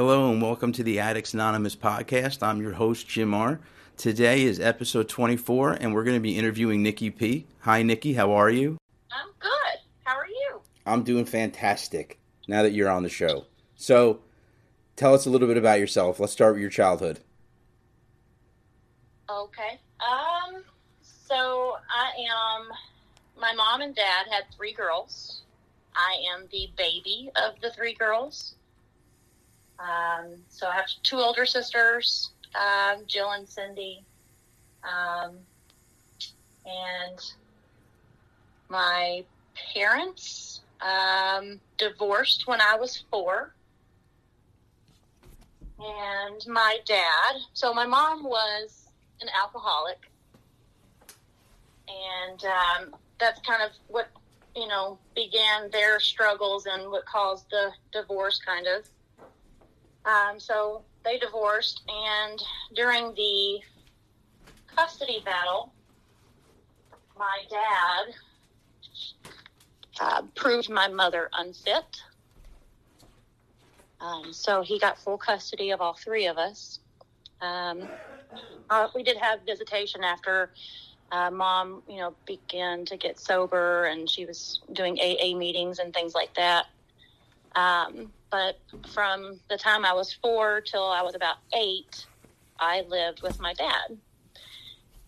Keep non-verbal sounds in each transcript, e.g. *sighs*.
Hello and welcome to the Addicts Anonymous podcast. I'm your host, Jim R. Today is episode 24, and we're going to be interviewing Nikki P. Hi, Nikki. How are you? I'm good. How are you? I'm doing fantastic now that you're on the show. So, tell us a little bit about yourself. Let's start with your childhood. Okay. Um, so I am, my mom and dad had three girls. I am the baby of the three girls. Um, so I have two older sisters, um, Jill and Cindy. Um, and my parents um, divorced when I was four. And my dad, so my mom was an alcoholic. And um, that's kind of what, you know, began their struggles and what caused the divorce, kind of. Um, so they divorced, and during the custody battle, my dad uh, proved my mother unfit. Um, so he got full custody of all three of us. Um, uh, we did have visitation after uh, mom, you know, began to get sober and she was doing AA meetings and things like that. Um, but from the time I was four till I was about eight, I lived with my dad.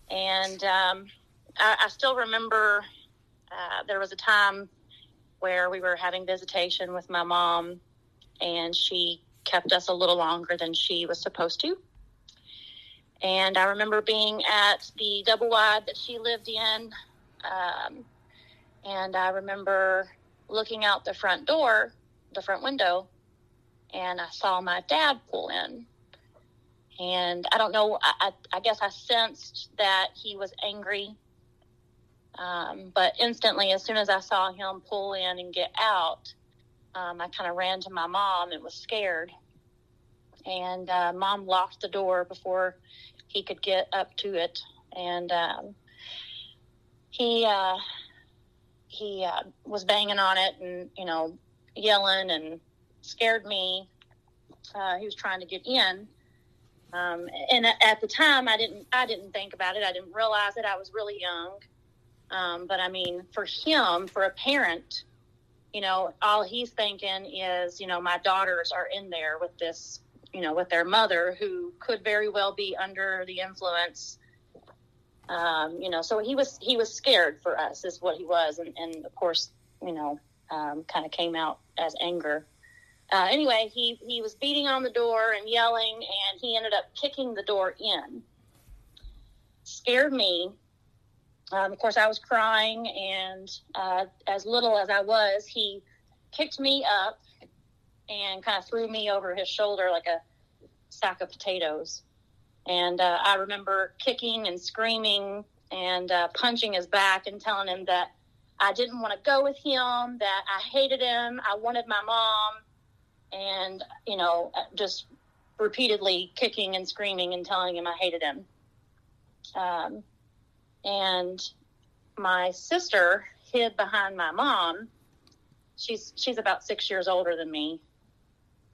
And um, I, I, still remember uh, there was a time where we were having visitation with my mom, and she kept us a little longer than she was supposed to. And I remember being at the double wide that she lived in. Um, and I remember looking out the front door, the front window, and I saw my dad pull in. And I don't know, I, I, guess I sensed that he was angry. Um, but instantly, as soon as I saw him pull in and get out, um, I kind of ran to my mom and was scared. And uh, mom locked the door before he could get up to it. And um, he uh, he uh, was banging on it and you know yelling and scared me. Uh, he was trying to get in, um, and at the time, I didn't I didn't think about it. I didn't realize it. I was really young. Um, but I mean, for him, for a parent, you know, all he's thinking is, you know, my daughters are in there with this, you know, with their mother who could very well be under the influence. Um, you know, so he was he was scared for us, is what he was, and, and of course, you know, um, kind of came out as anger. Uh, anyway, he, he was beating on the door and yelling, and he ended up kicking the door in. Scared me. Um, of course, I was crying, and uh, as little as I was, he kicked me up and kind of threw me over his shoulder like a sack of potatoes. And uh, I remember kicking and screaming and uh, punching his back and telling him that I didn't want to go with him, that I hated him, I wanted my mom, and, you know, just repeatedly kicking and screaming and telling him I hated him. Um, and my sister hid behind my mom. She's she's about six years older than me,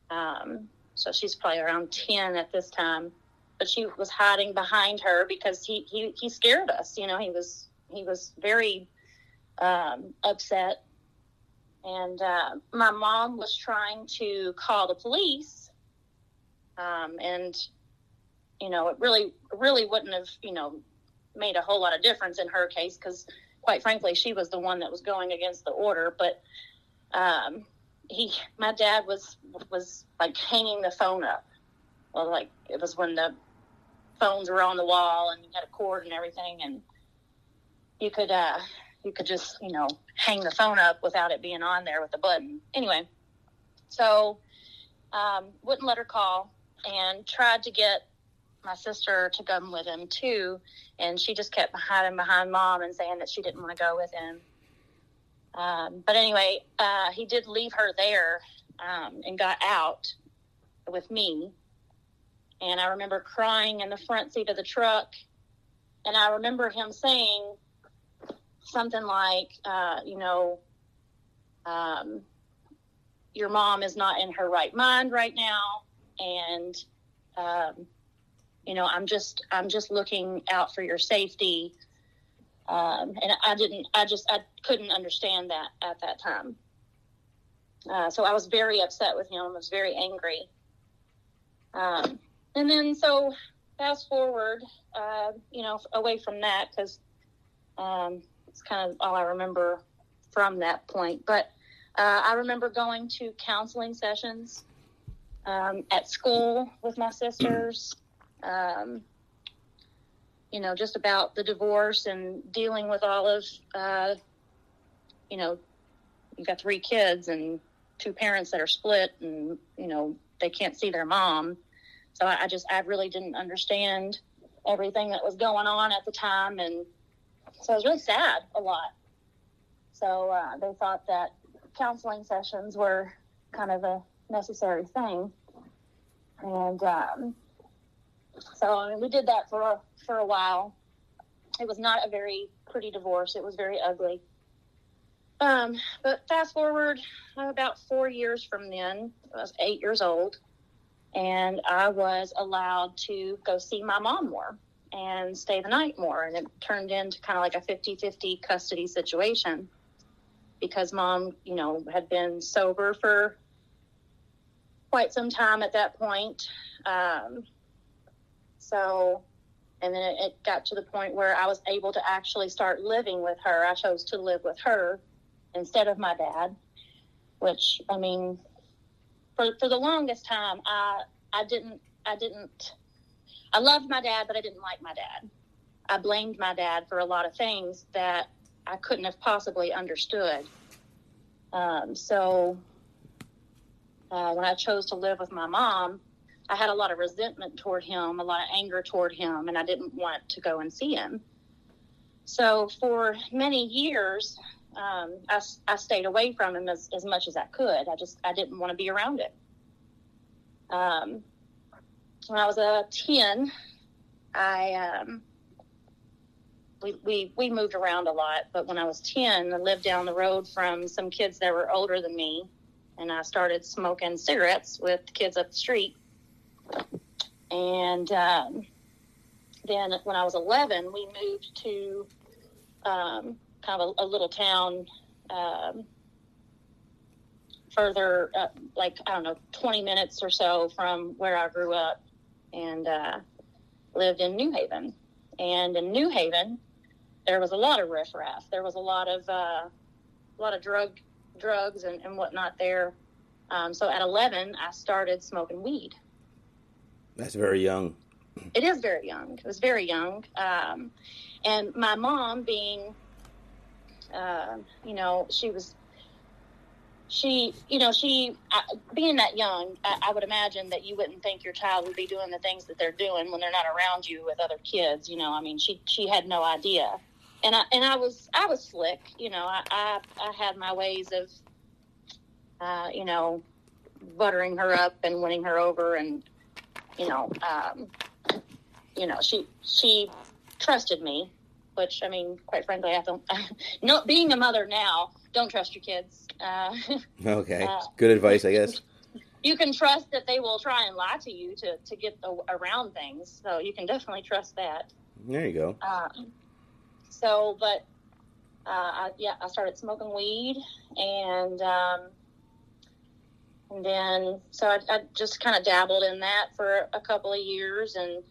um, so she's probably around ten at this time. But she was hiding behind her because he he, he scared us. You know, he was he was very um, upset and uh, my mom was trying to call the police um, and you know it really really wouldn't have you know made a whole lot of difference in her case because quite frankly she was the one that was going against the order. But um, he my dad was was like hanging the phone up. Well like it was when the phones were on the wall and you had a cord and everything and you could uh you could just, you know, hang the phone up without it being on there with a button. Anyway, so um, wouldn't let her call and tried to get my sister to come with him too. And she just kept hiding behind mom and saying that she didn't want to go with him. Um, but anyway, uh, he did leave her there um, and got out with me. And I remember crying in the front seat of the truck. And I remember him saying, something like, uh, you know, um, your mom is not in her right mind right now. and um, you know i'm just i'm just looking out for your safety. Um, and i didn't i just i couldn't understand that at that time. Uh, so i was very upset with him. I was very angry. Um, and then so fast forward uh, you know away from that because um, it's kind of all i remember from that point but uh, i remember going to counseling sessions um, at school with my sisters. Um, you know, just about the divorce and dealing with all of, uh, you know, you've got three kids and two parents that are split and, you know, they can't see their mom. So I, I just, I really didn't understand everything that was going on at the time. And so I was really sad a lot. So uh, they thought that counseling sessions were kind of a necessary thing. And um, so I mean, we did that for for a while. It was not a very pretty divorce. It was very ugly. Um, but fast forward about four years from then, I was eight years old, and I was allowed to go see my mom more and stay the night more. And it turned into kind of like a 50 50 custody situation because mom, you know, had been sober for quite some time at that point. Um, so, and then it, it, got to the point where I was able to actually start living with her. I chose to live with her instead of my dad, which I mean, for for the longest time, I I didn't I didn't I loved my dad, but I didn't like my dad. I blamed my dad for a lot of things that I couldn't have possibly understood. Um, so uh, when I chose to live with my mom, I had a lot of resentment toward him, a lot of anger toward him, and I didn't want to go and see him. So for many years, um, I, I stayed away from him as, as much as I could. I just I didn't want to be around it. Um, when I was a ten, I um, we, we we moved around a lot. But when I was ten, I lived down the road from some kids that were older than me, and I started smoking cigarettes with kids up the street. And um, then when I was 11, we moved to um, kind of a, a, little town um, further, uh, like, I don't know, 20 minutes or so from where I grew up and uh, lived in New Haven. And in New Haven, there was a lot of riffraff. There was a lot of uh, a lot of drug drugs and, and whatnot there. Um, so at 11, I started smoking weed. That's very young. It is very young. It was very young. Um, and my mom, being, uh, you know, she was, she, you know, she, uh, being that young, I, I, would imagine that you wouldn't think your child would be doing the things that they're doing when they're not around you with other kids. You know, I mean, she, she had no idea and I and I was I was slick, you know. I I, I had my ways of, uh, you know, buttering her up and winning her over, and you know, um, you know, she she trusted me, which I mean, quite frankly, I don't. *laughs* no, being a mother now, don't trust your kids. Uh, *laughs* okay, uh, good advice, I guess. *laughs* You can trust that they will try and lie to you to to get the, around things, so you can definitely trust that. There you go. Um, so, but uh, I, yeah, I started smoking weed, and um, and then so I, I just kind of dabbled in that for a couple of years, and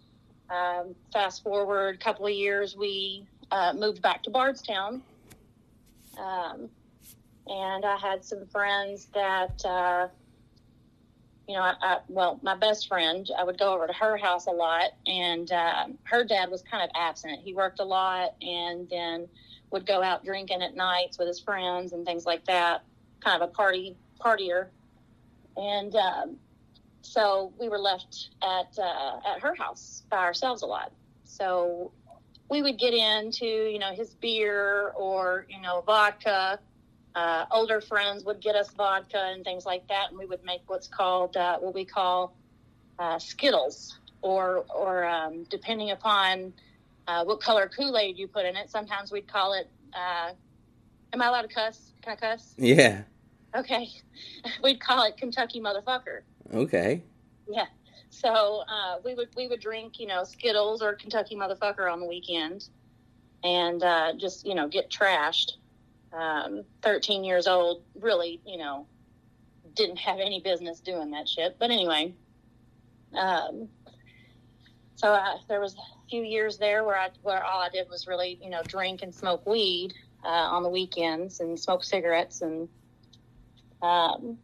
um, fast forward a couple of years, we uh, moved back to Bardstown. Um, and I had some friends that, uh, you know, I, I, well, my best friend, I would go over to her house a lot, and uh, her dad was kind of absent. He worked a lot, and then would go out drinking at nights with his friends and things like that. Kind of a party partier, and um, so we were left at uh, at her house by ourselves a lot. So we would get into you know his beer or you know vodka uh, older friends would get us vodka and things like that, and we would make what's called uh, what we call uh, Skittles, or or um, depending upon uh, what color Kool Aid you put in it. Sometimes we'd call it. Uh, am I allowed to cuss? Can I cuss? Yeah. Okay. *laughs* We'd call it Kentucky motherfucker. Okay. Yeah. So uh, we would we would drink, you know, Skittles or Kentucky motherfucker on the weekend, and uh, just you know get trashed. Um, Thirteen years old, really, you know, didn't have any business doing that shit. But anyway, um, so I, there was a few years there where I where all I did was really, you know, drink and smoke weed uh, on the weekends and smoke cigarettes and. Um,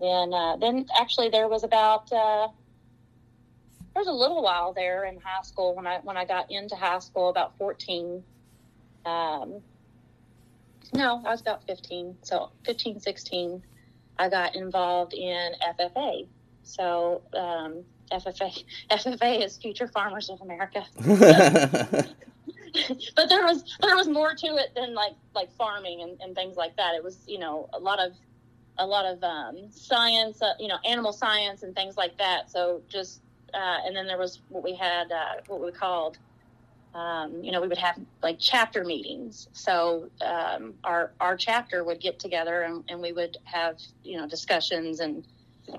then, uh, then actually, there was about uh, there was a little while there in high school when I when I got into high school, about fourteen. Um, no, I was about fifteen. So 15, 16, I got involved in FFA. So um, FFA *laughs* FFA is Future Farmers of America. *laughs* but there was there was more to it than like like farming and, and things like that. It was you know a lot of a lot of um, science, uh, you know, animal science and things like that. So just, uh, and then there was what we had, uh, what we called, um, you know, we would have like chapter meetings. So um, our our chapter would get together and, and we would have, you know, discussions and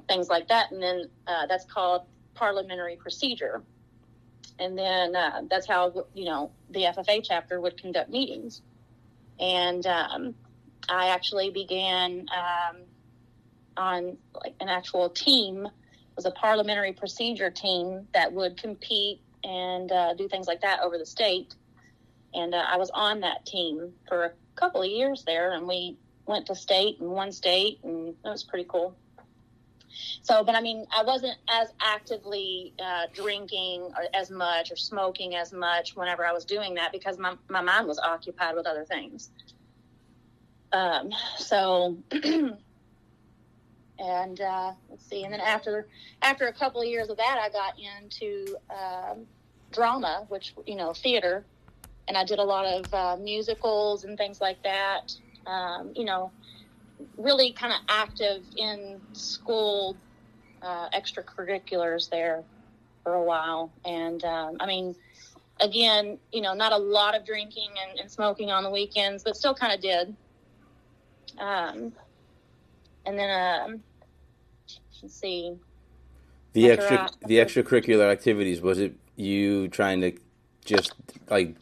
things like that. And then uh, that's called parliamentary procedure. And then uh, that's how, you know, the FFA chapter would conduct meetings. And um, I actually began um, on like an actual team it was a parliamentary procedure team that would compete and uh, do things like that over the state. And uh, i was on that team for a couple of years there and we went to state and won state and that was pretty cool. So but i mean i wasn't as actively uh, drinking or as much or smoking as much whenever i was doing that because my, my mind was occupied with other things. Um, so *clears throat* and uh, let's see, and then after after a couple of years of that, I got into um, drama, which you know theater, and I did a lot of uh, musicals and things like that. Um, you know, really kind of active in school uh, extracurriculars there for a while, and um, I mean. Again, you know, not a lot of drinking and, and smoking on the weekends, but still kind of did. Um, and then um, let's see. The extra the extracurricular activities was it you trying to just like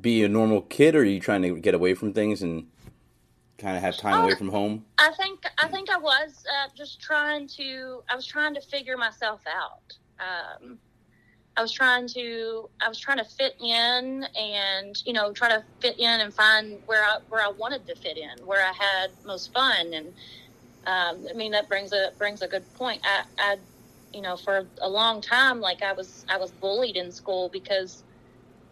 be a normal kid, or are you trying to get away from things and kind of have time away from home? I think I think I was uh, just trying to. I was trying to figure myself out. Um, I was trying to I was trying to fit in and you know try to fit in and find where I where I wanted to fit in, where I had most fun and um, I mean that brings a brings a good point. I, I, you know, for a long time, like I was I was bullied in school because,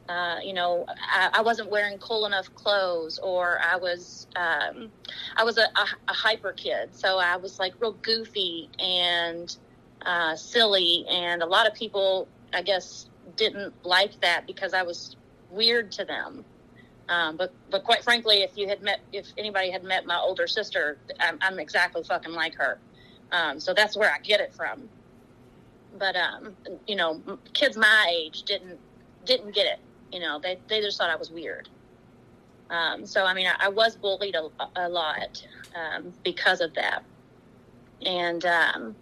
uh, you know, I, I, wasn't wearing cool enough clothes, or I was um, I was a, a, a, hyper kid, so I was like real goofy and uh, silly, and a lot of people, I guess, didn't like that because I was weird to them. Um, but but quite frankly, if you had met, if anybody had met my older sister, I'm, I'm exactly fucking like her. Um, so that's where I get it from. But um, you know, kids my age didn't didn't get it. You know, they they just thought I was weird. Um, so I mean, I, I was bullied a, a lot um, because of that, and um,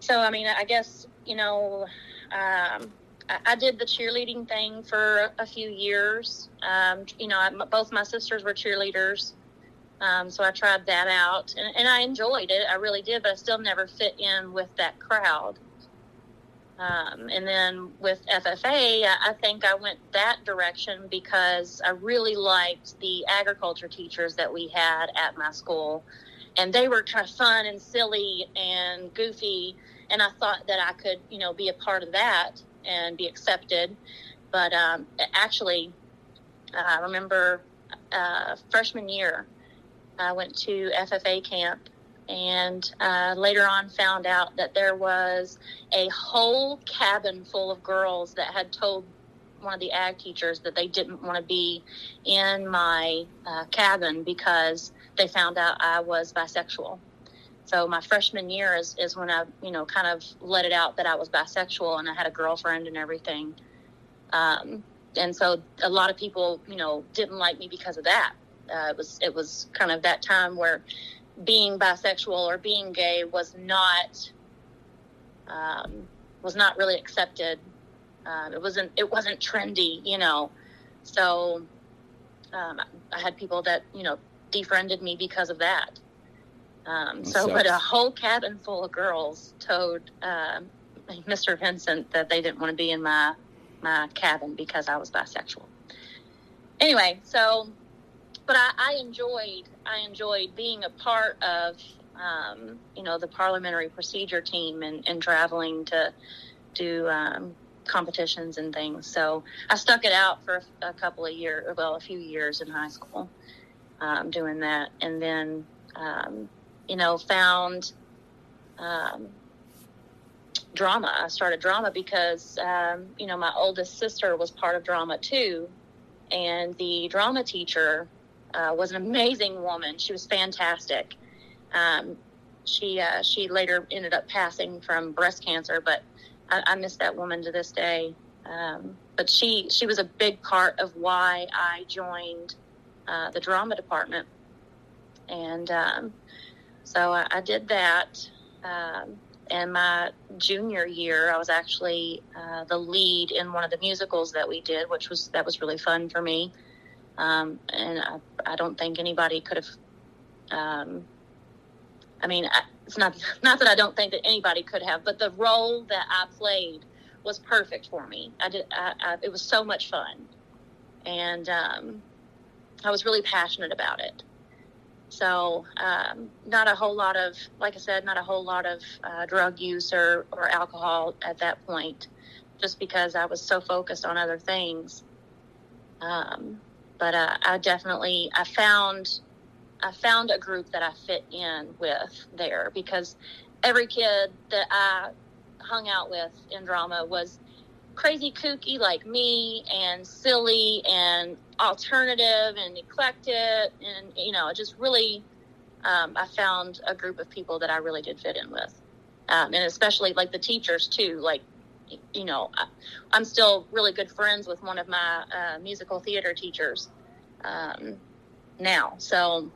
so I mean, I guess you know. I did the cheerleading thing for a few years. Um, you know, I, both my sisters were cheerleaders. Um, so I tried that out and, and, I enjoyed it. I really did, but I still never fit in with that crowd. Um, and then with FFA, I, I think I went that direction because I really liked the agriculture teachers that we had at my school. And they were kind of fun and silly and goofy. And I thought that I could, you know, be a part of that and be accepted. But um, actually, uh, I remember uh, freshman year, I went to FFA camp and uh, later on found out that there was a whole cabin full of girls that had told one of the ag teachers that they didn't want to be in my uh, cabin because they found out I was bisexual. So my freshman year is, is when I, you know, kind of let it out that I was bisexual and I had a girlfriend and everything. Um, and so a lot of people, you know, didn't like me because of that. Uh, it was it was kind of that time where being bisexual or being gay was not um, was not really accepted. Um, it wasn't it wasn't trendy, you know. So um, I had people that you know defriended me because of that. Um, so, but a whole cabin full of girls told *laughs* uh, Mr. Vincent that they didn't want to be in my my cabin because I was bisexual. Anyway, so but I, I enjoyed I enjoyed being a part of um, you know the parliamentary procedure team and, and traveling to do um, competitions and things. So I stuck it out for a, a couple of years, well, a few years in high school, um, doing that, and then um, you know found um, drama. I started drama because um, you know my oldest sister was part of drama too, and the drama teacher uh, was an amazing woman. She was fantastic. Um, she uh, she later ended up passing from breast cancer, but I, I miss that woman to this day. Um, but she she was a big part of why I joined uh, the drama department, and um, so I, I, did that. Um, and my junior year, I was actually uh, the lead in one of the musicals that we did, which was that was really fun for me. Um, and I, I, don't think anybody could have. Um, I mean, it's not *laughs* not that I don't think that anybody could have, but the role that I played was perfect for me. I did. I, it was so much fun, and um, I was really passionate about it. So, um, not a whole lot of, like I said, not a whole lot of uh, drug use or, or alcohol at that point, just because I was so focused on other things. Um, but uh, I definitely I found I found a group that I fit in with there because every kid that I hung out with in drama was crazy kooky like me and silly and alternative and eclectic and you know just really um, I found a group of people that I really did fit in with um, and especially like the teachers too like you know, I, am still really good friends with one of my uh, musical theater teachers um, now. So,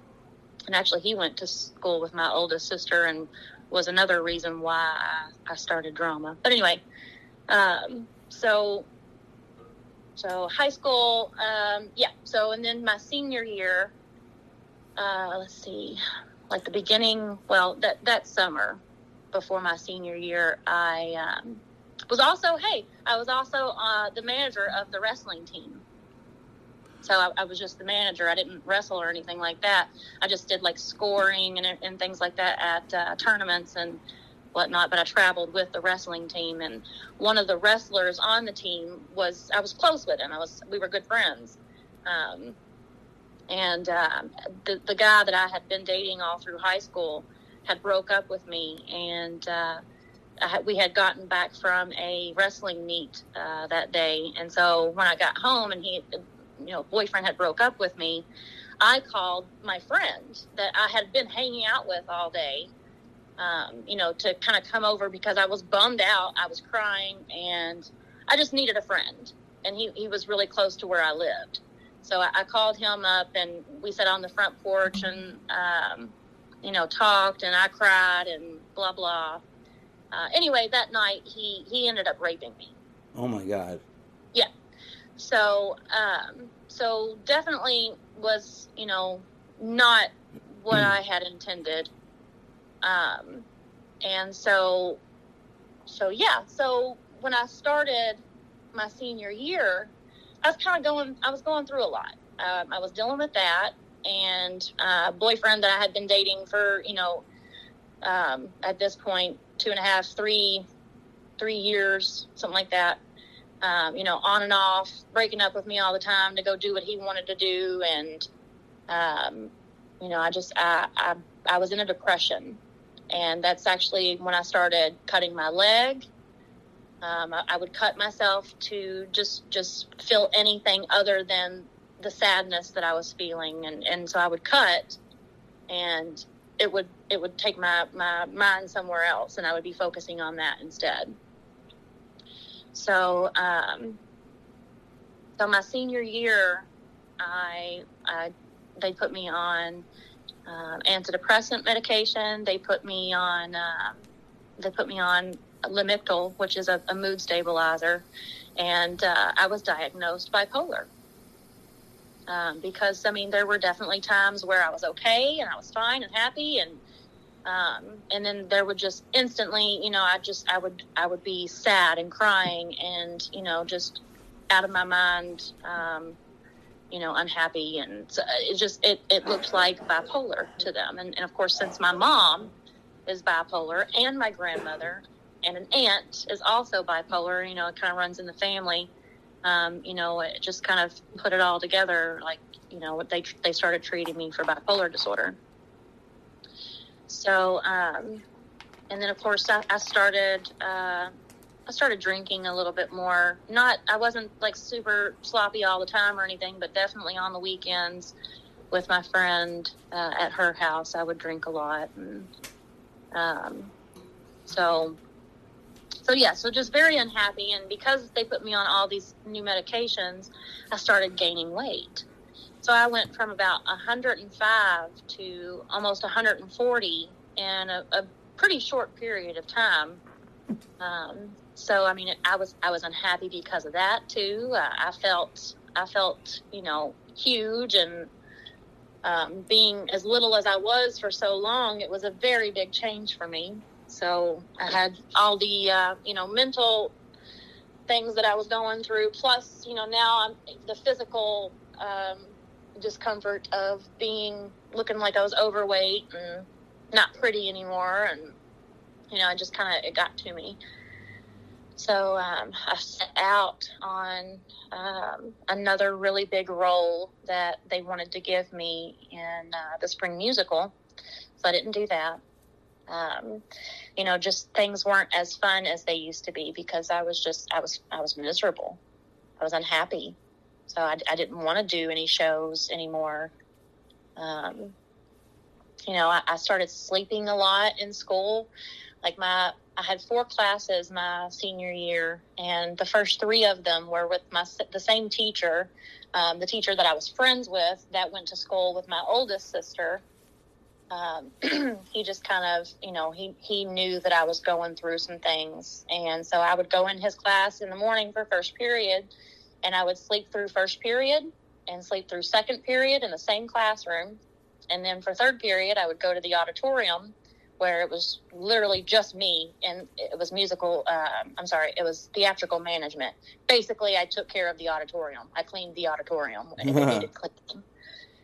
and actually, he went to school with my oldest sister and was another reason why I, I started drama. But anyway, um, so so high school, um, yeah. So and then my senior year, uh, let's see, like the beginning. Well, that that summer before my senior year, I um, was also hey i was also uh, the manager of the wrestling team so I, I, was just the manager i didn't wrestle or anything like that i just did like scoring and, and things like that at uh, tournaments and whatnot but i traveled with the wrestling team and one of the wrestlers on the team was i was close with him. I was we were good friends. Um, and um, the, the guy that i had been dating all through high school had broke up with me and uh, we had gotten back from a wrestling meet uh, that day, and so when I got home and he, you know, boyfriend had broke up with me, I called my friend that I had been hanging out with all day, um, you know, to kind of come over because I was bummed out, I was crying, and I just needed a friend, and he he was really close to where I lived, so I, I called him up and we sat on the front porch and. Um, you know, talked and I cried and blah blah uh, anyway, that night he he ended up raping me. Oh my god. Yeah. So um, so definitely was you know not what I had intended. Um, and so so yeah. So when I started my senior year, I was kind of going. I was going through a lot. Um, I was dealing with that and uh, boyfriend that I had been dating for you know um, at this point two and a half, three, three years, something like that. Um, you know, on and off, breaking up with me all the time to go do what he wanted to do, and um, you know, I just I, I I was in a depression, and that's actually when I started cutting my leg. Um, I, I would cut myself to just just feel anything other than the sadness that I was feeling, and and so I would cut, and it would it would take my my mind somewhere else, and I would be focusing on that instead. So, um, so my senior year, I, I they put me on um, antidepressant medication. They put me on um, they put me on Lamictal, which is a, a mood stabilizer, and uh, I was diagnosed bipolar. Um, because I mean, there were definitely times where I was okay and I was fine and happy, and um, and then there would just instantly, you know, I just I would I would be sad and crying and you know just out of my mind, um, you know, unhappy, and so it just it it looked like bipolar to them, and, and of course since my mom is bipolar and my grandmother and an aunt is also bipolar. You know, it kind of runs in the family. Um, you know, it just kind of put it all together. Like, you know, they they started treating me for bipolar disorder. So, um, and then of course I, I started uh, I started drinking a little bit more. Not I wasn't like super sloppy all the time or anything, but definitely on the weekends with my friend uh, at her house, I would drink a lot. And um, so so yeah, so just very unhappy, and because they put me on all these new medications, I started gaining weight. So I went from about 105 to almost 140 in a, a pretty short period of time. Um, so I mean, I was I was unhappy because of that too. Uh, I felt I felt you know huge and um, being as little as I was for so long, it was a very big change for me. So I had all the uh, you know mental things that I was going through, plus you know now I'm the physical um, discomfort of being looking like I was overweight and not pretty anymore, and you know I just kind of it got to me. So um, I set out on um, another really big role that they wanted to give me in uh, the spring musical. So I didn't do that um, you know, just things weren't as fun as they used to be because I was just, I was, I was miserable. I was unhappy. So I, I didn't want to do any shows anymore. Um, you know, I, I started sleeping a lot in school. Like my, I had four classes my senior year, and the first three of them were with my the same teacher, um, the teacher that I was friends with that went to school with my oldest sister um, *clears throat* he just kind of, you know, he, he knew that I was going through some things. And so I would go in his class in the morning for first period and I would sleep through first period and sleep through second period in the same classroom. And then for third period, I would go to the auditorium where it was literally just me and it was musical. Uh, I'm sorry, it was theatrical management. Basically, I took care of the auditorium. I cleaned the auditorium if it needed *laughs* cleaning.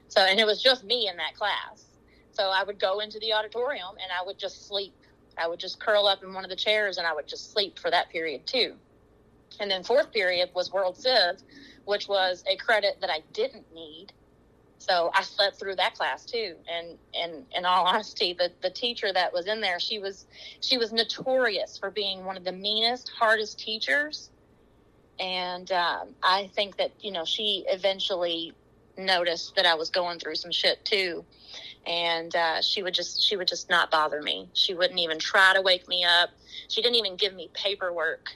So, and it was just me in that class. So I would go into the auditorium and I would just sleep. I would just curl up in one of the chairs and I would just sleep for that period too. And then fourth period was World Civ, which was a credit that I didn't need. So I slept through that class too. And and in all honesty, the, the teacher that was in there, she was she was notorious for being one of the meanest, hardest teachers. And um, I think that you know she eventually noticed that I was going through some shit too and uh, she would just she would just not bother me. She wouldn't even try to wake me up. She didn't even give me paperwork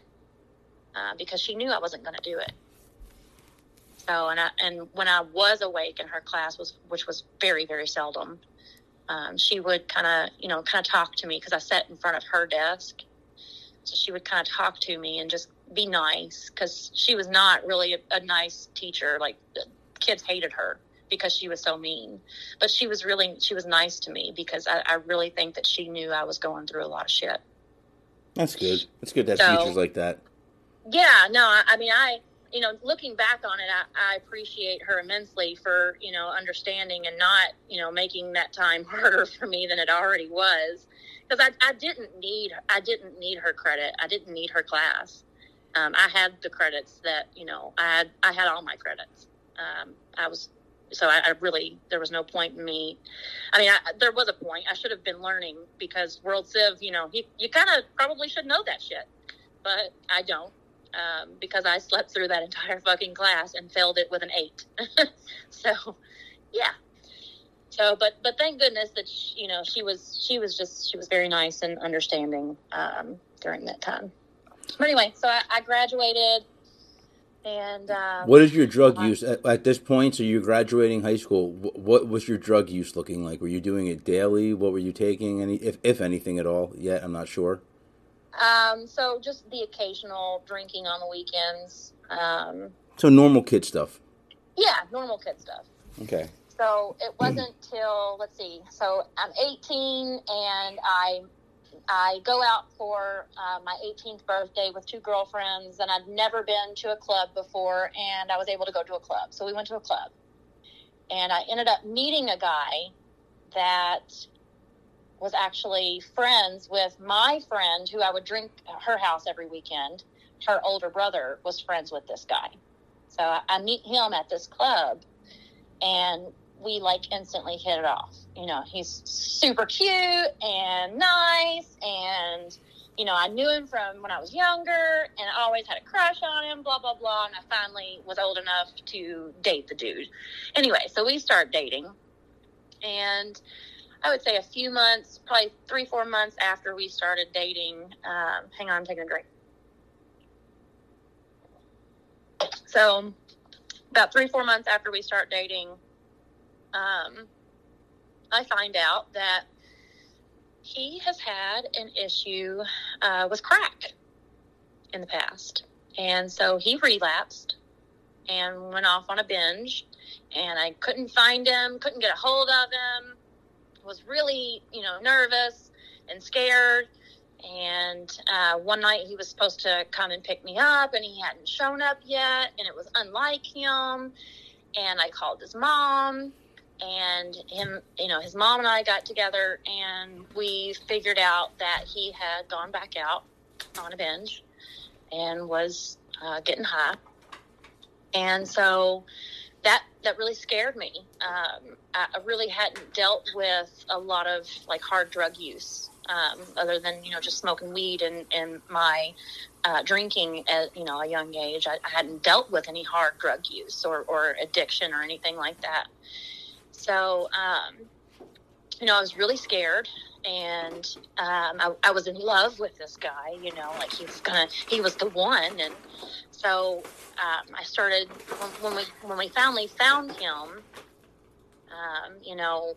uh, because she knew I wasn't going to do it. So and I, and when I was awake in her class was which was very very seldom, um, she would kind of you know kind of talk to me because I sat in front of her desk. So she would kind of talk to me and just be nice because she was not really a, a nice teacher. Like kids hated her because she was so mean. But she was really she was nice to me because I, I really think that she knew I was going through a lot of shit. That's good. That's good to have so, teachers like that. Yeah, no, I, I mean I you know, looking back on it, I, I, appreciate her immensely for, you know, understanding and not, you know, making that time *laughs* harder for me than it already was. Because I, I didn't need, I didn't need her credit. I didn't need her class. Um, I had the credits that, you know, I had, I had all my credits. Um, I was so I, I, really there was no point in me. I mean, I, there was a point. I should have been learning because World Civ, you know, he, you kind of probably should know that shit, but I don't um, because I slept through that entire fucking class and failed it with an eight. *laughs* so, yeah. So, but but thank goodness that she, you know she was she was just she was very nice and understanding um, during that time. But anyway, so I, I graduated and um, what is your drug use at, at, this point? So you're graduating high school. What was your drug use looking like? Were you doing it daily? What were you taking? Any, if if anything at all? Yet I'm not sure. Um, so just the occasional drinking on the weekends. Um, so normal kid stuff. Yeah, normal kid stuff. Okay. So it wasn't till let's see. So I'm 18 and I I go out for uh, my 18th birthday with two girlfriends, and I'd never been to a club before, and I was able to go to a club. So we went to a club, and I ended up meeting a guy that was actually friends with my friend who I would drink her house every weekend. Her older brother was friends with this guy. So I meet him at this club and we like instantly hit it off. You know, he's super cute and nice and you know, I knew him from when I was younger and I always had a crush on him, blah, blah, blah. And I finally was old enough to date the dude. Anyway, so we start dating. And I would say a few months, probably three, four months after we started dating. Um, hang on, I'm taking a drink. So, about three, four months after we start dating, um, I find out that he has had an issue uh, with crack in the past. And so he relapsed and went off on a binge. And I couldn't find him, couldn't get a hold of him, was really, you know, nervous and scared. And uh, one night he was supposed to come and pick me up, and he hadn't shown up yet, and it was unlike him. And I called his mom, and him, you know, his mom and I got together, and we figured out that he had gone back out on a binge and was uh, getting high. And so that that really scared me. Um, I, really hadn't dealt with a lot of like hard drug use um, other than you know just smoking weed and, and my uh, drinking at you know a young age. I, I, hadn't dealt with any hard drug use or, or addiction or anything like that. So um, you know I was really scared. And um, I, I was in love with this guy, you know, like he was gonna, he was the one, and so um, I started when, when we when we finally found him. Um, you know,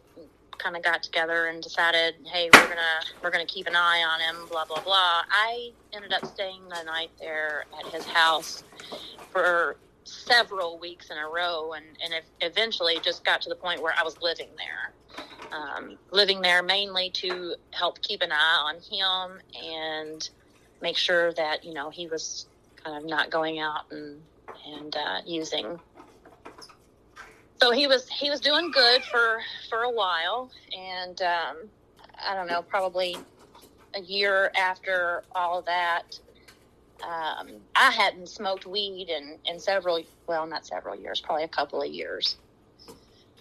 kind of got together and decided, hey, we're gonna we're gonna keep an eye on him. Blah blah blah. I ended up staying the night there at his house for several weeks in a row, and and eventually just got to the point where I was living there. Um, living there mainly to help keep an eye on him and make sure that you know he was kind of not going out and and uh, using so he was he was doing good for for a while, and um, I don't know, probably a year after all that, um, I hadn't smoked weed in in several well, not several years, probably a couple of years,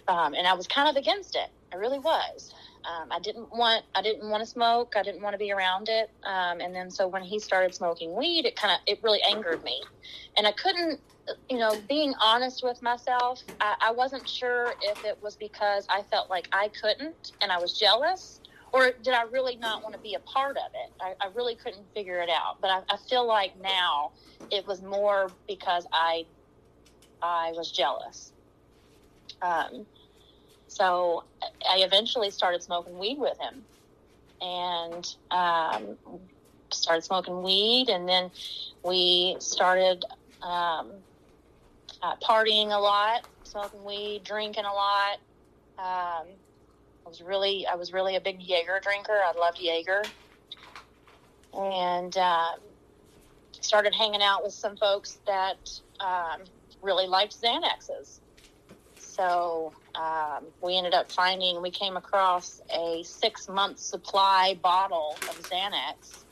um, and I was kind of against it. I really was. Um, I didn't want I didn't want to smoke. I didn't want to be around it. Um, and then so when he started smoking weed, it kind of it really angered me, and I couldn't you know, being honest with myself, I, I, wasn't sure if it was because I felt like I couldn't and I was jealous, or did I really not want to be a part of it? I, I really couldn't figure it out. But I, I, feel like now it was more because I I was jealous. Um, so I eventually started smoking weed with him, and um, started smoking weed, and then we started um, uh, partying a lot, smoking weed, drinking a lot. Um, I was really, I was really a big Jaeger drinker. I loved Jaeger, and uh, started hanging out with some folks that um, really liked Xanaxes. So um, we ended up finding, we came across a six month supply bottle of Xanax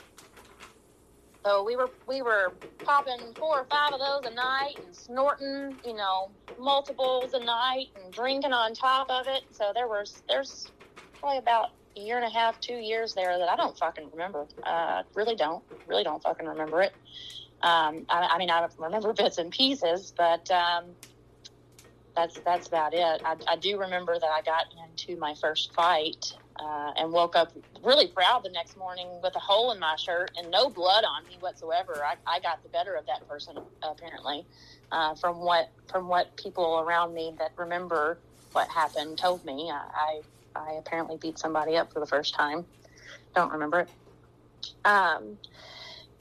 so we were we were popping four or five of those a night and snorting, you know, multiples a night and drinking on top of it. So there was there's probably about a year and a half, two years there that I don't fucking remember. Uh, really don't, really don't fucking remember it. Um, I, I mean, I remember bits and pieces, but um, that's that's about it. I, I do remember that I got into my first fight uh, and woke up really proud the next morning with a hole in my shirt and no blood on me whatsoever. I, I got the better of that person apparently, uh, from what from what people around me that remember what happened told me. I, I, apparently beat somebody up for the first time. Don't remember it. Um,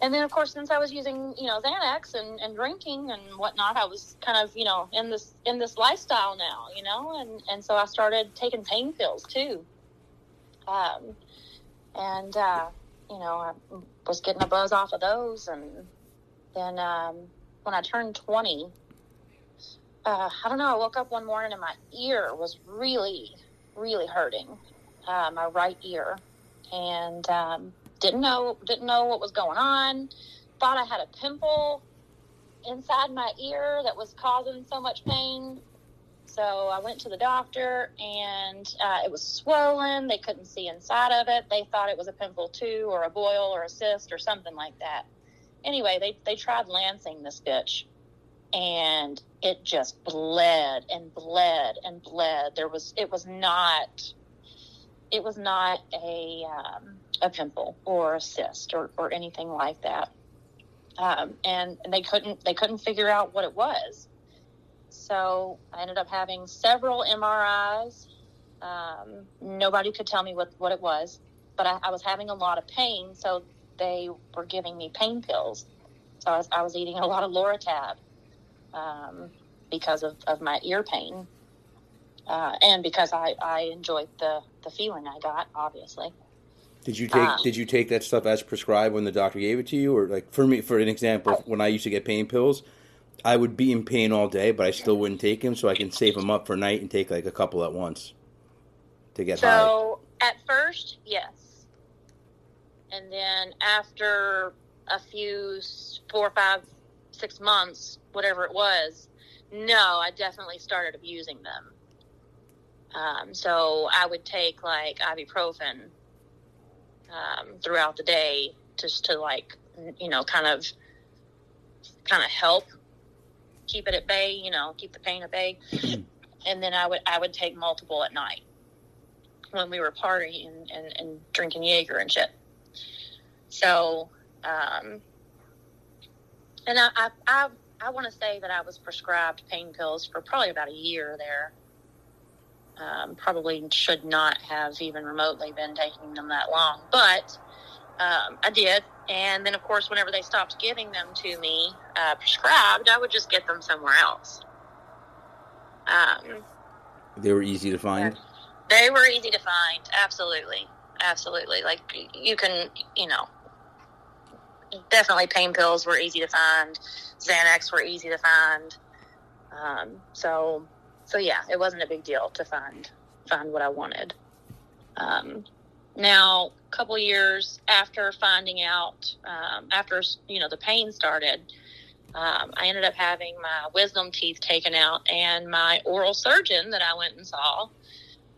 and then of course since I was using you know Xanax and, and drinking and whatnot, I was kind of you know in this in this lifestyle now, you know, and and so I started taking pain pills too. Um, and uh, you know I was getting a buzz off of those, and then um, when I turned twenty, uh, I don't know, I woke up one morning and my ear was really really hurting, uh, my right ear, and um, didn't know didn't know what was going on. Thought I had a pimple inside my ear that was causing so much pain. So I went to the doctor and uh, it was swollen. They couldn't see inside of it. They thought it was a pimple too, or a boil, or a cyst, or something like that. Anyway, they they tried lancing this bitch, and it just bled and bled and bled. There was it was not it was not a um, a pimple or a cyst or, or anything like that. Um, and, and they couldn't they couldn't figure out what it was. So I ended up having several MRIs. Um, nobody could tell me what, what it was, but I, I, was having a lot of pain, so they were giving me pain pills. So I was, I was eating a lot of Loratab um, because of, of my ear pain. Uh, and because I, I enjoyed the, the feeling I got, obviously. Did you take um, Did you take that stuff as prescribed when the doctor gave it to you, or like for me, for an example, when I used to get pain pills, I would be in pain all day, but I still wouldn't take them, so I can save them up for night and take like a couple at once to get so, high. So at first, yes, and then after a few four, five, six months, whatever it was, no, I definitely started abusing them. Um, so I would take like ibuprofen um, throughout the day just to like you know kind of kind of help keep it at bay you know keep the pain at bay. And then i would i would take multiple at night when we were partying and, and, and drinking jaeger and shit. So um and i i i, I want to say that i was prescribed pain pills for probably about a year there um, probably should not have even remotely been taking them that long, but um, I did. And then, of course, whenever they stopped giving them to me uh, prescribed, I would just get them somewhere else. Um, they were easy to find. They were easy to find. Absolutely, absolutely. Like you can, you know, definitely pain pills were easy to find. Xanax were easy to find. Um, so so yeah, it wasn't a big deal to find find what I wanted. Um, now, a couple years after finding out, um, after you know the pain started, um, I ended up having my wisdom teeth taken out, and my oral surgeon that I went and saw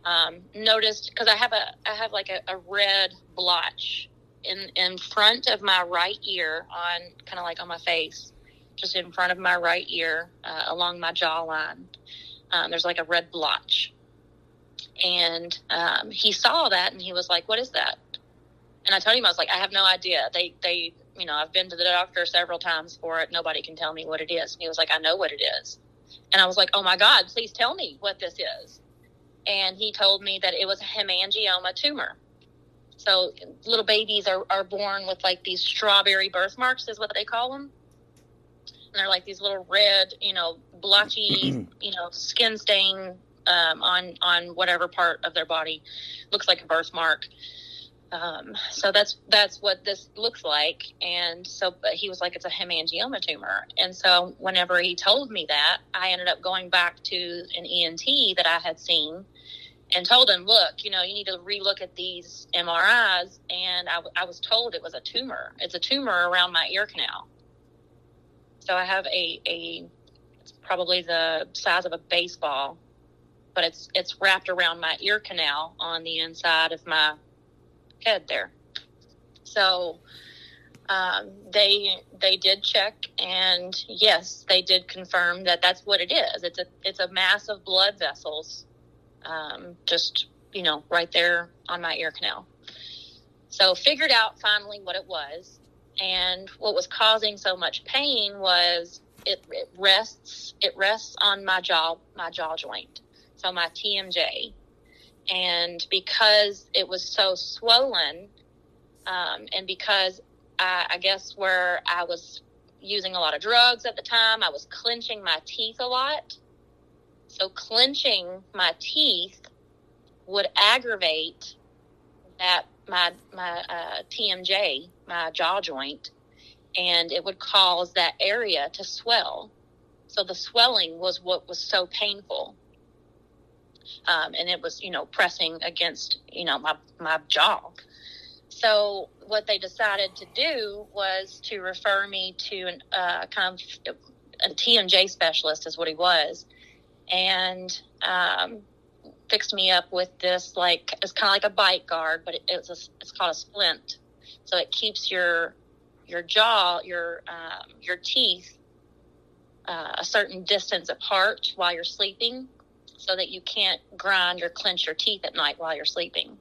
um, noticed because I have a I have like a, a red blotch in in front of my right ear on kind of like on my face, just in front of my right ear uh, along my jawline. Um, there's like a red blotch. And um, he saw that and he was like, What is that? And I told him, I was like, I have no idea. They, they, you know, I've been to the doctor several times for it. Nobody can tell me what it is. And he was like, I know what it is. And I was like, Oh my God, please tell me what this is. And he told me that it was a hemangioma tumor. So little babies are, are born with like these strawberry birthmarks, is what they call them and they're like these little red, you know, blotchy, *clears throat* you know, skin stain um, on on whatever part of their body looks like a birthmark. Um, so that's that's what this looks like. And so he was like, it's a hemangioma tumor. And so whenever he told me that, I ended up going back to an ENT that I had seen and told him, look, you know, you need to relook at these MRIs. And I, I was told it was a tumor. It's a tumor around my ear canal. So I have a, a probably the size of a baseball, but it's it's wrapped around my ear canal on the inside of my head there. So um, they they did check, and yes, they did confirm that that's what it is. It's a it's a mass of blood vessels, um, just you know, right there on my ear canal. So figured out finally what it was, and what was causing so much pain was it, it rests it rests on my jaw my jaw joint so my tmj and because it was so swollen um, and because I, I guess where I was using a lot of drugs at the time, I was clenching my teeth a lot. So clenching my teeth would aggravate that my my uh, TMJ, my jaw joint, and it would cause that area to swell. So the swelling was what was so painful. Um, and it was, you know, pressing against, you know, my, my jaw. So what they decided to do was to refer me to an uh, kind of a TMJ specialist, is what he was, and um, fixed me up with this like it's kind of like a bite guard, but it, it's a, it's called a splint. So it keeps your your jaw, your um, your teeth uh, a certain distance apart while you're sleeping, so that you can't grind or clench your teeth at night while you're sleeping.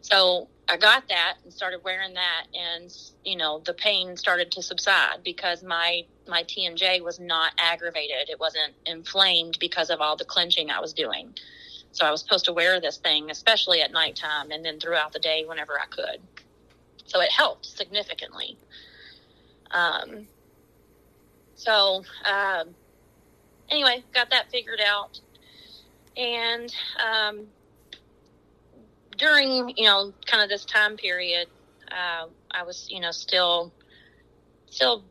So I got that and started wearing that, and you know the pain started to subside because my my TMJ was not aggravated. It wasn't inflamed because of all the clenching I was doing. So I was supposed to wear this thing, especially at nighttime, and then throughout the day whenever I could. So it helped significantly. Um, so um, anyway, got that figured out, and um, during you know kind of this time period, uh, I was you know still still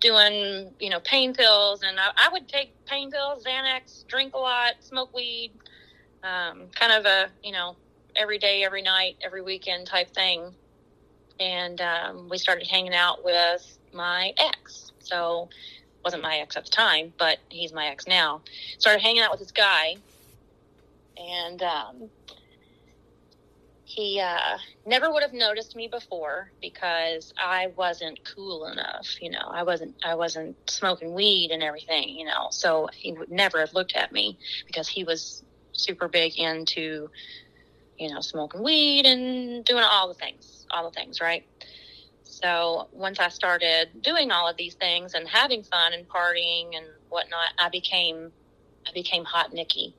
doing you know pain pills, and I, I would take pain pills, Xanax, drink a lot, smoke weed, um, kind of a you know every day, every night, every weekend type thing. And um, we started hanging out with my ex. So wasn't my ex at the time, but he's my ex now. Started hanging out with this guy, and um, he uh, never would have noticed me before because I wasn't cool enough. You know, I wasn't I wasn't smoking weed and everything. You know, so he would never have looked at me because he was super big into you know smoking weed and doing all the things, all the things, right? So once I started doing all of these things and having fun and partying and whatnot, I became I became hot Nikki.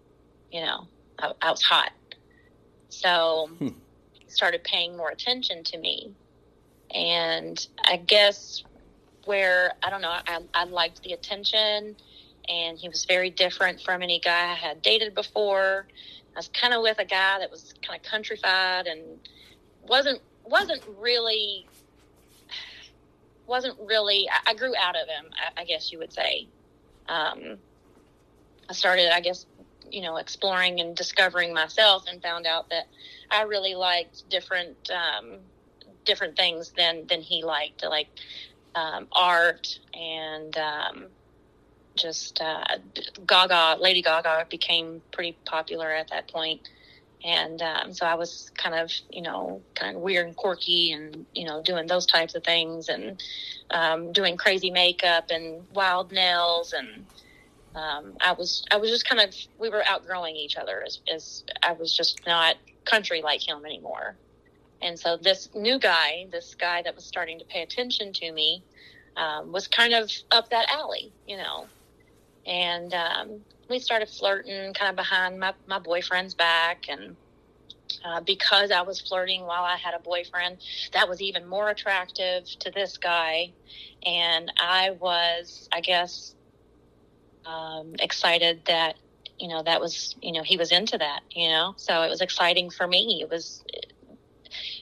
You know, I, I was hot. So hmm. he started paying more attention to me. And I guess where, I don't know, I, I liked the attention and he was very different from any guy I had dated before. I was kind of with a guy that was kind of countrified and wasn't wasn't really wasn't really I, I grew out of him I, I, guess you would say um, I started I guess you know, exploring and discovering myself and found out that I really liked different, um, different things than, than he liked, like, um, art and, um, just, uh, Gaga, Lady Gaga became pretty popular at that point. And, um, so I was kind of, you know, kind of weird and quirky and, you know, doing those types of things and, um, doing crazy makeup and wild nails and, um, I was I was just kind of we were outgrowing each other as, as I was just not country like him anymore. And so this new guy, this guy that was starting to pay attention to me, um, was kind of up that alley, you know. And um, we started flirting kind of behind my, my boyfriend's back. And uh, because I was flirting while I had a boyfriend, that was even more attractive to this guy. And I was, I guess, um, excited that you know that was you know he was into that you know so it was exciting for me it was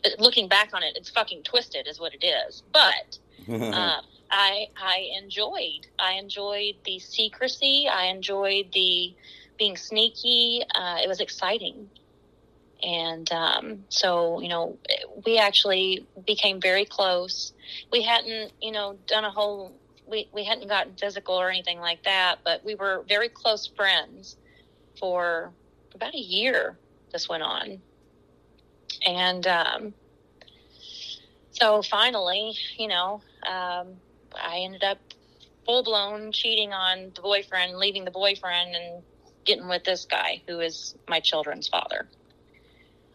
it, looking back on it it's fucking twisted is what it is but uh, *laughs* i i enjoyed i enjoyed the secrecy i enjoyed the being sneaky uh, it was exciting and um, so you know we actually became very close we hadn't you know done a whole we, we hadn't gotten physical or anything like that, but we were very close friends for about a year. This went on. And um, so finally, you know, um, I ended up full blown cheating on the boyfriend, leaving the boyfriend, and getting with this guy who is my children's father.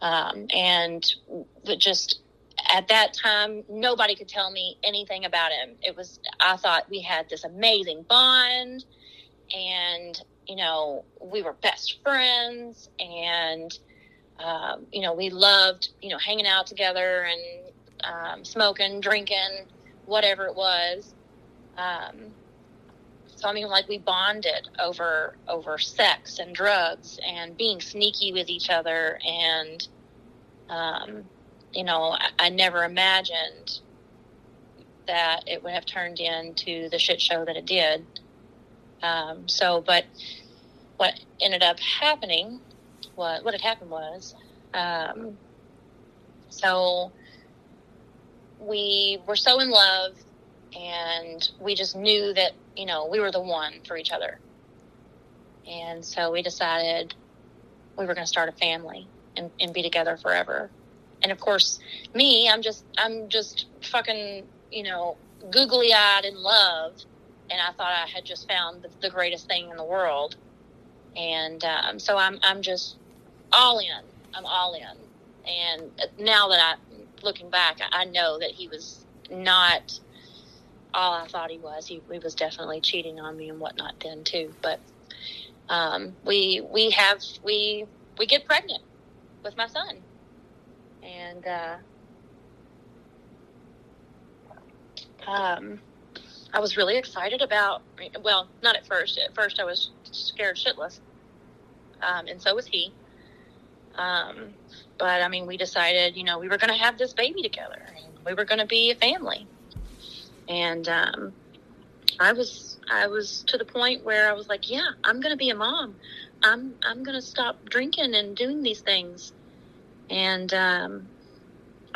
Um, and just at that time, nobody could tell me anything about him. It was, I thought we had this amazing bond and, you know, we were best friends and, um, you know, we loved, you know, hanging out together and um, smoking, drinking, whatever it was. Um, so I mean, like we bonded over over sex and drugs and being sneaky with each other, and um, you know, I, I never imagined that it would have turned into the shit show that it did. Um, so, but what ended up happening, what what had happened was, um, so we were so in love, and we just knew that you know we were the one for each other, and so we decided we were going to start a family and, and be together forever. And of course, me, I'm just I'm just fucking you know googly eyed in love and I thought I had just found the, the greatest thing in the world. And um, so I'm I'm just all in. I'm all in. And now that I, looking back, I know that he was not all I thought he was. He, he was definitely cheating on me and whatnot then too. But um, we we have we we get pregnant with my son, and uh, um, I was really excited about. Well, not at first. At first, I was scared shitless, um, and so was he. Um, but I mean, we decided, you know, we were going to have this baby together. we were going to be a family, and um, I was, I was to the point where I was like, yeah, I'm going to be a mom. I'm, I'm going to stop drinking and doing these things. And um,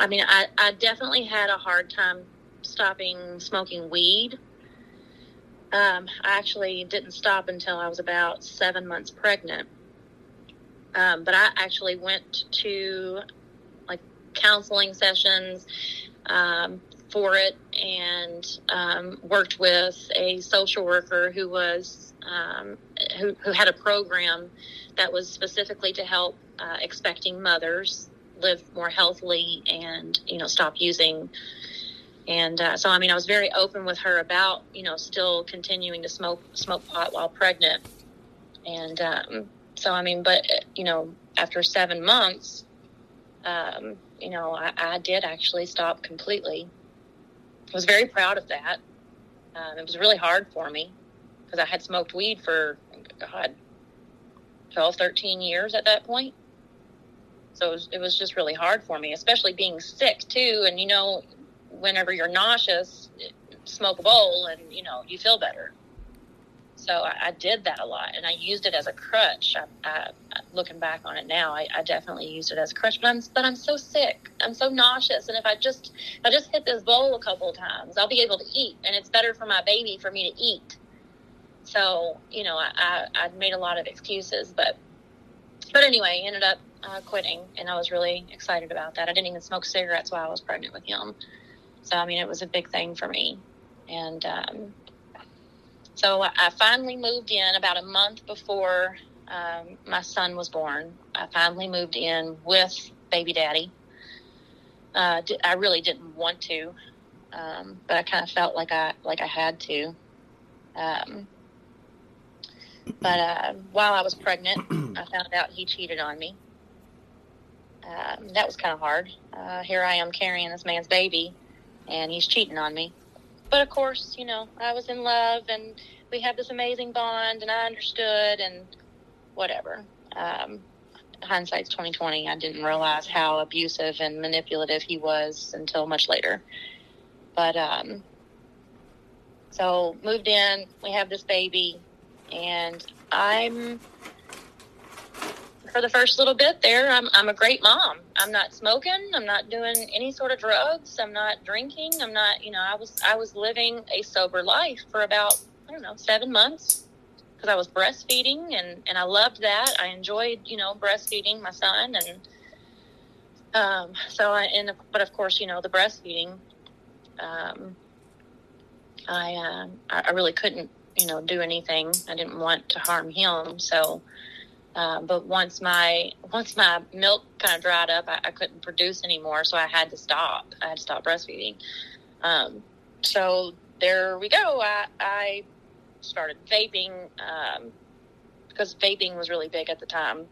I mean, I, I definitely had a hard time stopping smoking weed um, I actually didn't stop until I was about seven months pregnant. Um, but I actually went to like counseling sessions um, for it and um, worked with a social worker who was um, who, who had a program that was specifically to help uh, expecting mothers live more healthily and you know stop using and uh, so, I mean, I was very open with her about, you know, still continuing to smoke smoke pot while pregnant. And um, so, I mean, but you know, after seven months, um, you know, I, I, did actually stop completely. I was very proud of that. Um, it was really hard for me because I had smoked weed for God, 12, 13 years at that point. So it was, it was just really hard for me, especially being sick too. And you know, whenever you're nauseous, smoke a bowl and you know you feel better. So I, I did that a lot, and I used it as a crutch. I, I, looking back on it now, I, I, definitely used it as a crutch. But I'm but I'm so sick. I'm so nauseous, and if I just if I just hit this bowl a couple of times, I'll be able to eat, and it's better for my baby for me to eat. So you know, I I, I made a lot of excuses, but but anyway, ended up uh, quitting, and I was really excited about that. I didn't even smoke cigarettes while I was pregnant with him. So, I mean, it was a big thing for me. And um, so I finally moved in about a month before um, my son was born. I finally moved in with baby daddy. Uh, I really didn't want to, um, but I kind of felt like I like I had to. Um, but uh, while I was pregnant, I *clears throat* found out he cheated on me. Um, that was kind of hard. Uh, here I am carrying this man's baby, and he's cheating on me. But of course, you know, I was in love and we had this amazing bond and I understood and whatever. Um, hindsight's 2020. I didn't realize how abusive and manipulative he was until much later. But, um, so moved in, we have this baby and I'm for the first little bit there, I'm, I'm a great mom. I'm not smoking. I'm not doing any sort of drugs. I'm not drinking. I'm not, you know, I was, I was living a sober life for about, I don't know, seven months because I was breastfeeding and, and I loved that. I enjoyed, you know, breastfeeding my son. And, um, so I, and, but of course, you know, the breastfeeding, um, I, uh, I really couldn't, you know, do anything. I didn't want to harm him. So, um, but once my once my milk kind of dried up, I, I, couldn't produce anymore, so I had to stop. I had to stop breastfeeding. Um, so there we go. I, I started vaping um, because vaping was really big at the time.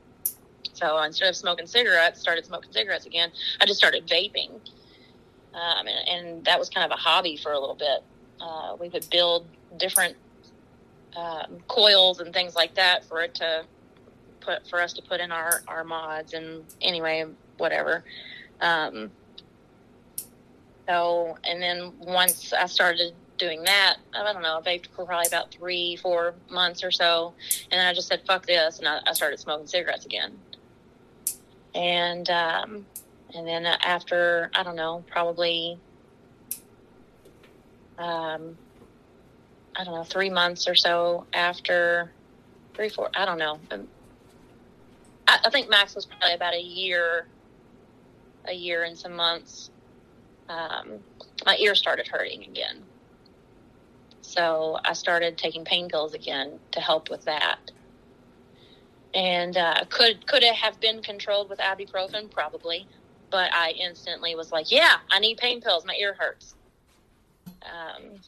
So instead of smoking cigarettes, started smoking cigarettes again. I just started vaping. um, and, and, that was kind of a hobby for a little bit. Uh, we would build different um, coils and things like that for it to put for us to put in our our mods and anyway whatever. Um, so and then once I started doing that, I don't know, I vaped for probably about three, four months or so, and then I just said fuck this, and I, I started smoking cigarettes again. And um, and then after I don't know, probably um, I don't know, three months or so after three, four, I don't know. I, I think max was probably about a year, a year and some months. Um, my ear started hurting again. So I started taking pain pills again to help with that. And uh, could could it have been controlled with ibuprofen? Probably, but I instantly was like, "Yeah, I need pain pills. My ear hurts." Um,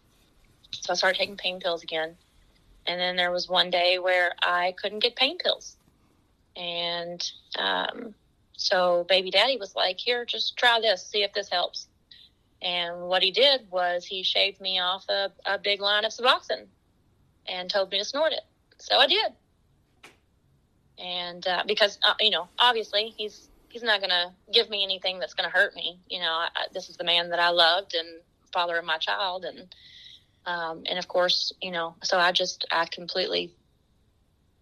so I started taking pain pills again. And then there was one day where I couldn't get pain pills. And um, so baby daddy was like, here, just try this, see if this helps. And what he did was he shaved me off a, a big line of Suboxone and told me to snort it. So I did. And uh, because, uh, you know, obviously he's he's not going to give me anything that's going to hurt me. You know, I, this is the man that I loved and father of my child. And, um, and of course, you know, so I just, I completely,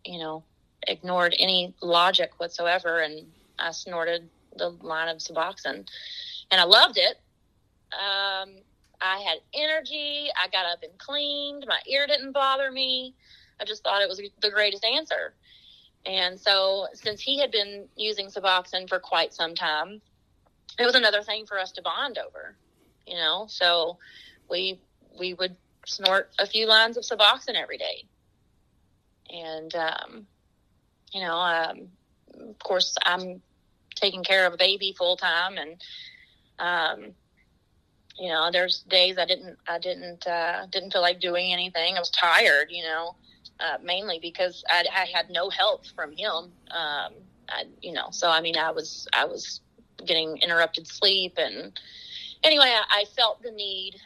you know, ignored any logic whatsoever. And I snorted the line of Suboxone and I loved it. Um, I had energy. I got up and cleaned. My ear didn't bother me. I just thought it was the greatest answer. And so, since he had been using Suboxone for quite some time, it was another thing for us to bond over, you know. So we we would snort a few lines of Suboxone every day, and um, you know, um, of course, I'm taking care of a baby full time, and um, you know, there's days I didn't, I didn't, uh, didn't feel like doing anything. I was tired, you know, uh, mainly because I, I had no help from him. Um, I, you know, so I mean, I was, I was getting interrupted sleep, and anyway, I, I felt the need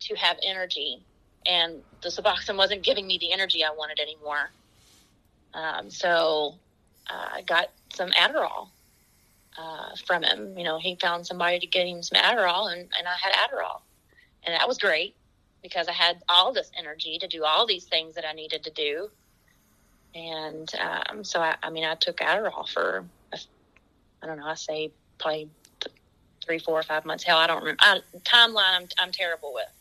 to have energy, and the Suboxone wasn't giving me the energy I wanted anymore. Um, so uh, I got some Adderall uh, from him. You know, he found somebody to get him some Adderall, and, and I had Adderall. And that was great because I had all this energy to do all these things that I needed to do. And um, so, I, I mean, I took Adderall for, I don't know, I say probably three, four, or five months. Hell, I don't remember. I, timeline, I'm, I'm terrible with.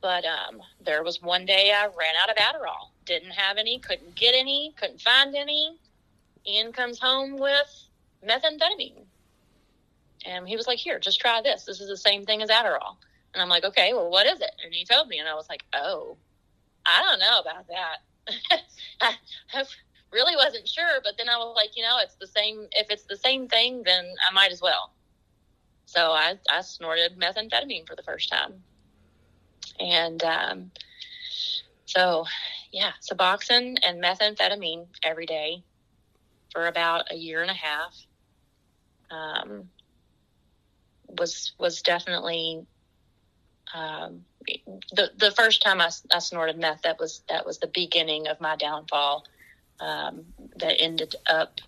But um, there was one day I ran out of Adderall. Didn't have any, couldn't get any, couldn't find any. Ian comes home with methamphetamine. And he was like, Here, just try this. This is the same thing as Adderall. And I'm like, Okay, well, what is it? And he told me, and I was like, Oh, I don't know about that. *laughs* I, really wasn't sure, but then I was like, You know, it's the same. If it's the same thing, then I might as well. So I, I snorted methamphetamine for the first time. And um, so, yeah, Suboxone and methamphetamine every day for about a year and a half um, was was definitely um, the the first time I, I, snorted meth. That was that was the beginning of my downfall. Um, that ended up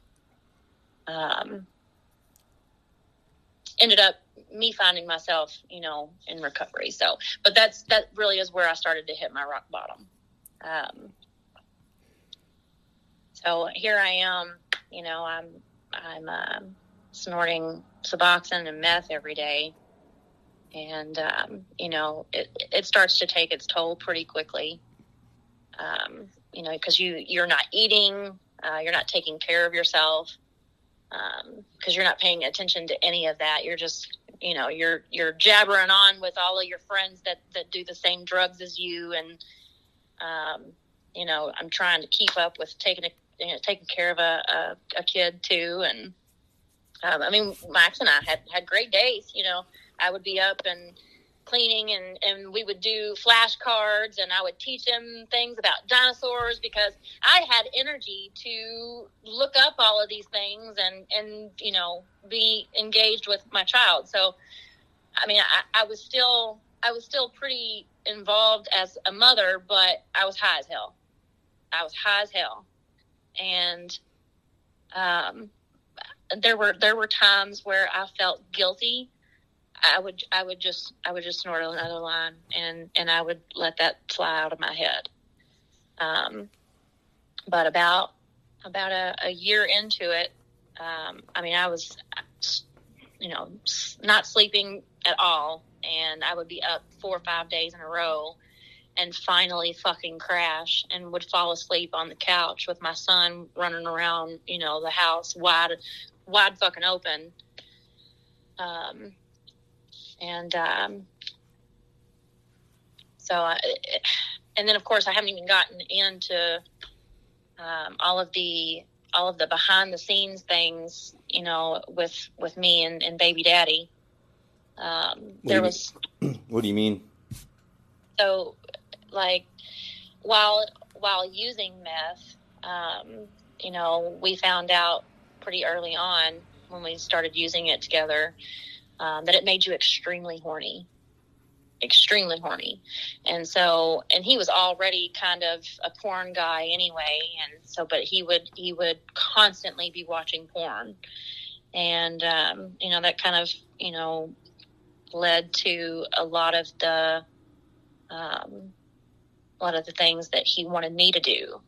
um, ended up me finding myself, you know, in recovery. So, but that's that really is where I started to hit my rock bottom. Um, so here I am, you know, I'm I'm um, snorting Suboxone and meth every day. And, um, you know, it, it starts to take its toll pretty quickly. Um, you know, because you, you're not eating, uh, you're not taking care of yourself, because um, you're not paying attention to any of that. You're just, you know, you're, you're jabbering on with all of your friends that, that do the same drugs as you. And, um, you know, I'm trying to keep up with taking a, you know, taking care of a, a, a kid too. And, um, I mean, Max and I had had great days. You know, I would be up and cleaning and, and we would do flashcards and I would teach him things about dinosaurs because I had energy to look up all of these things and, and, you know, be engaged with my child. So, I mean, I, I was still, I was still pretty involved as a mother, but I was high as hell. I was high as hell, and um, there were there were times where I felt guilty. I would I would just I would just snort another line, and and I would let that fly out of my head. Um, but about about a, a year into it, um, I mean, I was, you know, not sleeping at all, and I would be up four or five days in a row, and finally fucking crash, and would fall asleep on the couch with my son running around, you know, the house wide, wide fucking open. Um, and um, so, I, and then of course I haven't even gotten into um, all of the all of the behind the scenes things, you know, with with me and, and baby daddy. Um, there was. *clears throat* What do you mean? So, like, while while using meth, um, you know, we found out pretty early on when we started using it together um, that it made you extremely horny extremely horny. And so, and he was already kind of a porn guy anyway. And so, but he would, he would constantly be watching porn. And, um, you know, that kind of, you know, led to a lot of the, um, a lot of the things that he wanted me to do,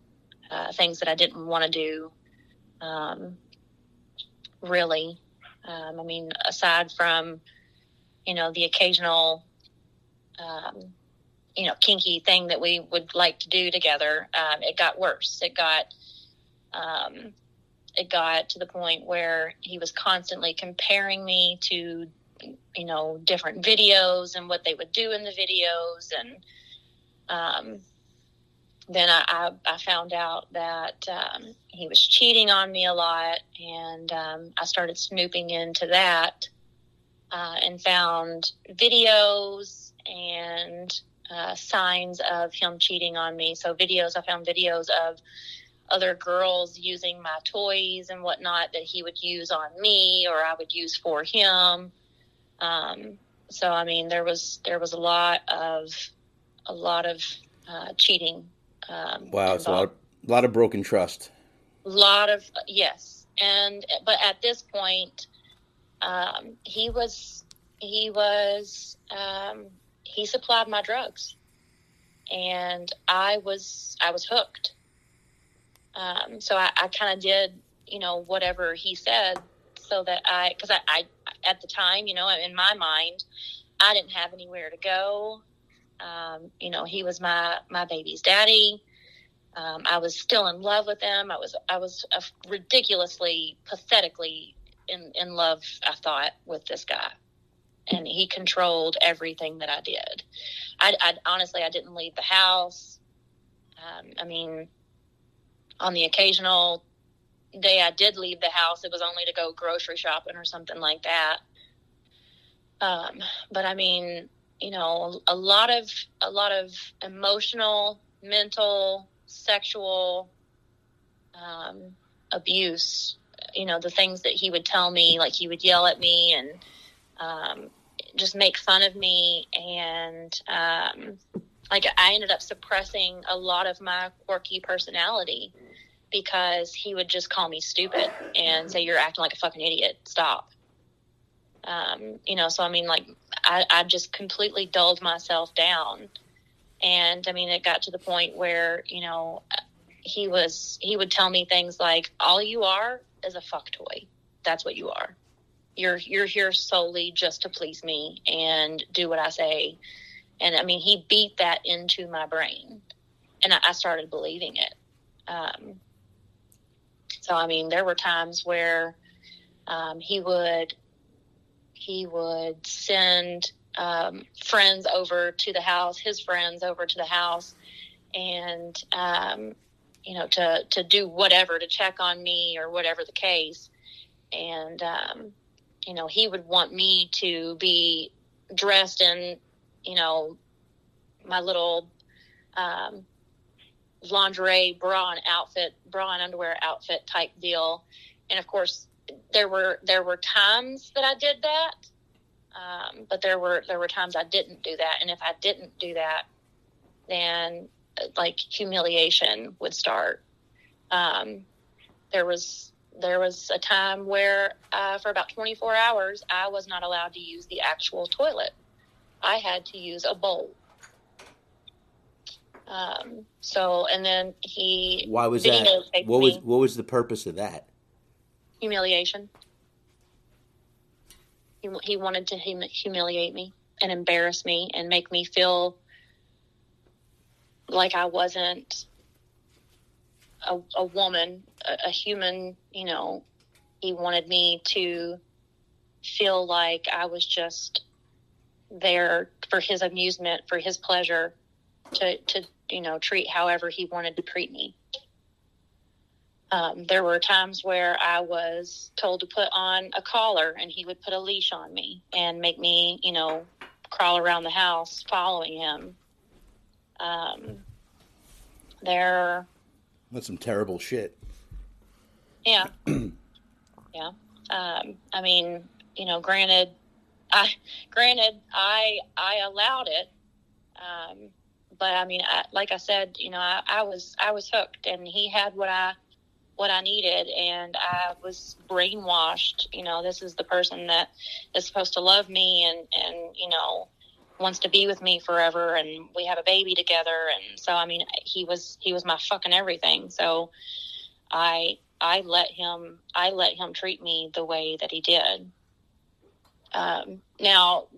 uh, things that I didn't want to do, um, really. Um, I mean, aside from, you know, the occasional um, you know, kinky thing that we would like to do together, um, it got worse. It got, um, it got to the point where he was constantly comparing me to, you know, different videos and what they would do in the videos. And, um, then I, I, I, found out that um, he was cheating on me a lot, and um, I started snooping into that uh, and found videos and uh, signs of him cheating on me. So videos, I found videos of other girls using my toys and whatnot that he would use on me or I would use for him. Um, so I mean, there was there was a lot of a lot of uh, cheating. Um, wow, it's a lot of a lot of broken trust. A lot of yes, and but at this point, um, he was he was um, he supplied my drugs and I was I was hooked. Um, so I, I kind of did, you know, whatever he said, so that I, because I, I, at the time, you know, in my mind, I didn't have anywhere to go. Um, you know, he was my my baby's daddy. Um, I was still in love with him. I was I was ridiculously, pathetically in in love. I thought with this guy and he controlled everything that I did. I, I honestly, I didn't leave the house. Um, I mean, on the occasional day I did leave the house, it was only to go grocery shopping or something like that. Um, but I mean, you know, a lot of a lot of emotional, mental, sexual um, abuse. You know, the things that he would tell me, like he would yell at me and um, just make fun of me and um, like I ended up suppressing a lot of my quirky personality because he would just call me stupid and say you're acting like a fucking idiot. Stop. Um, you know, so I mean, like I, I just completely dulled myself down, and I mean, it got to the point where you know he was he would tell me things like, "All you are is a fuck toy. That's what you are." you're you're here solely just to please me and do what I say. And I mean, he beat that into my brain, and I, I started believing it. Um, so I mean, there were times where um, he would he would send um, friends over to the house, his friends over to the house, and um, you know to to do whatever to check on me or whatever the case. And um, you know, he would want me to be dressed in, you know, my little um, lingerie bra and outfit, bra and underwear outfit type deal. And of course, there were there were times that I did that, Um, but there were there were times I didn't do that, and if I didn't do that, then like humiliation would start. Um, there was there was a time where uh, for about 24 hours I was not allowed to use the actual toilet. I had to use a bowl. Um, so and then he why was that? What was what was the purpose of that? Humiliation. He he wanted to hum- humiliate me and embarrass me and make me feel like I wasn't a, a woman, a, a human. You know, he wanted me to feel like I was just there for his amusement, for his pleasure, to to you know, treat however he wanted to treat me. Um, there were times where I was told to put on a collar and he would put a leash on me and make me, you know, crawl around the house following him. Um, there. That's some terrible shit. Yeah. *clears throat* yeah. Um, I mean, you know, granted, I, granted, I, I allowed it. Um, but I mean, I, like I said, you know, I, I was I was hooked, and he had what I what I needed, and I was brainwashed. You know, this is the person that is supposed to love me, and and you know wants to be with me forever and we have a baby together. And so i mean he was he was my fucking everything. So i i let him i let him treat me the way that he did. Um, now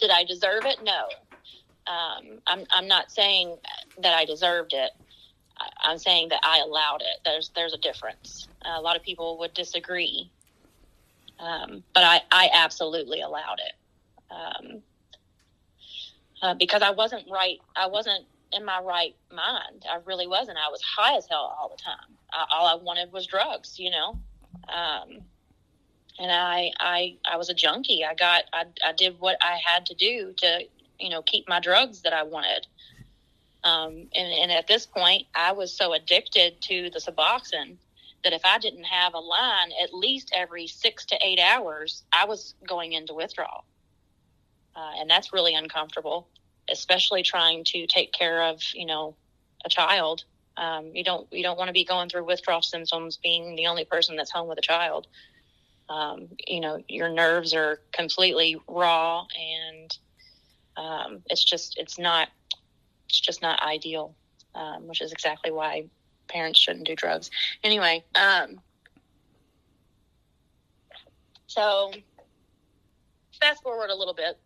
did i deserve it? No um, I'm I'm not saying that I deserved it. I'm saying that I allowed it. There's there's a difference. a lot of people would disagree, um, but I I absolutely allowed it um, uh, because I wasn't right. I wasn't in my right mind. I really wasn't. I was high as hell all the time. I, all I wanted was drugs, you know. Um, and I I I was a junkie. I got I I did what I had to do to you know, keep my drugs that I wanted. Um, and, and at this point, I was so addicted to the Suboxone that if I didn't have a line at least every six to eight hours, I was going into withdrawal. Uh, and that's really uncomfortable, especially trying to take care of, you know, a child. Um, you don't you don't want to be going through withdrawal symptoms being the only person that's home with a child. Um, you know, your nerves are completely raw and um, it's just it's not it's just not ideal, um, which is exactly why parents shouldn't do drugs. Anyway, um, so fast forward a little bit.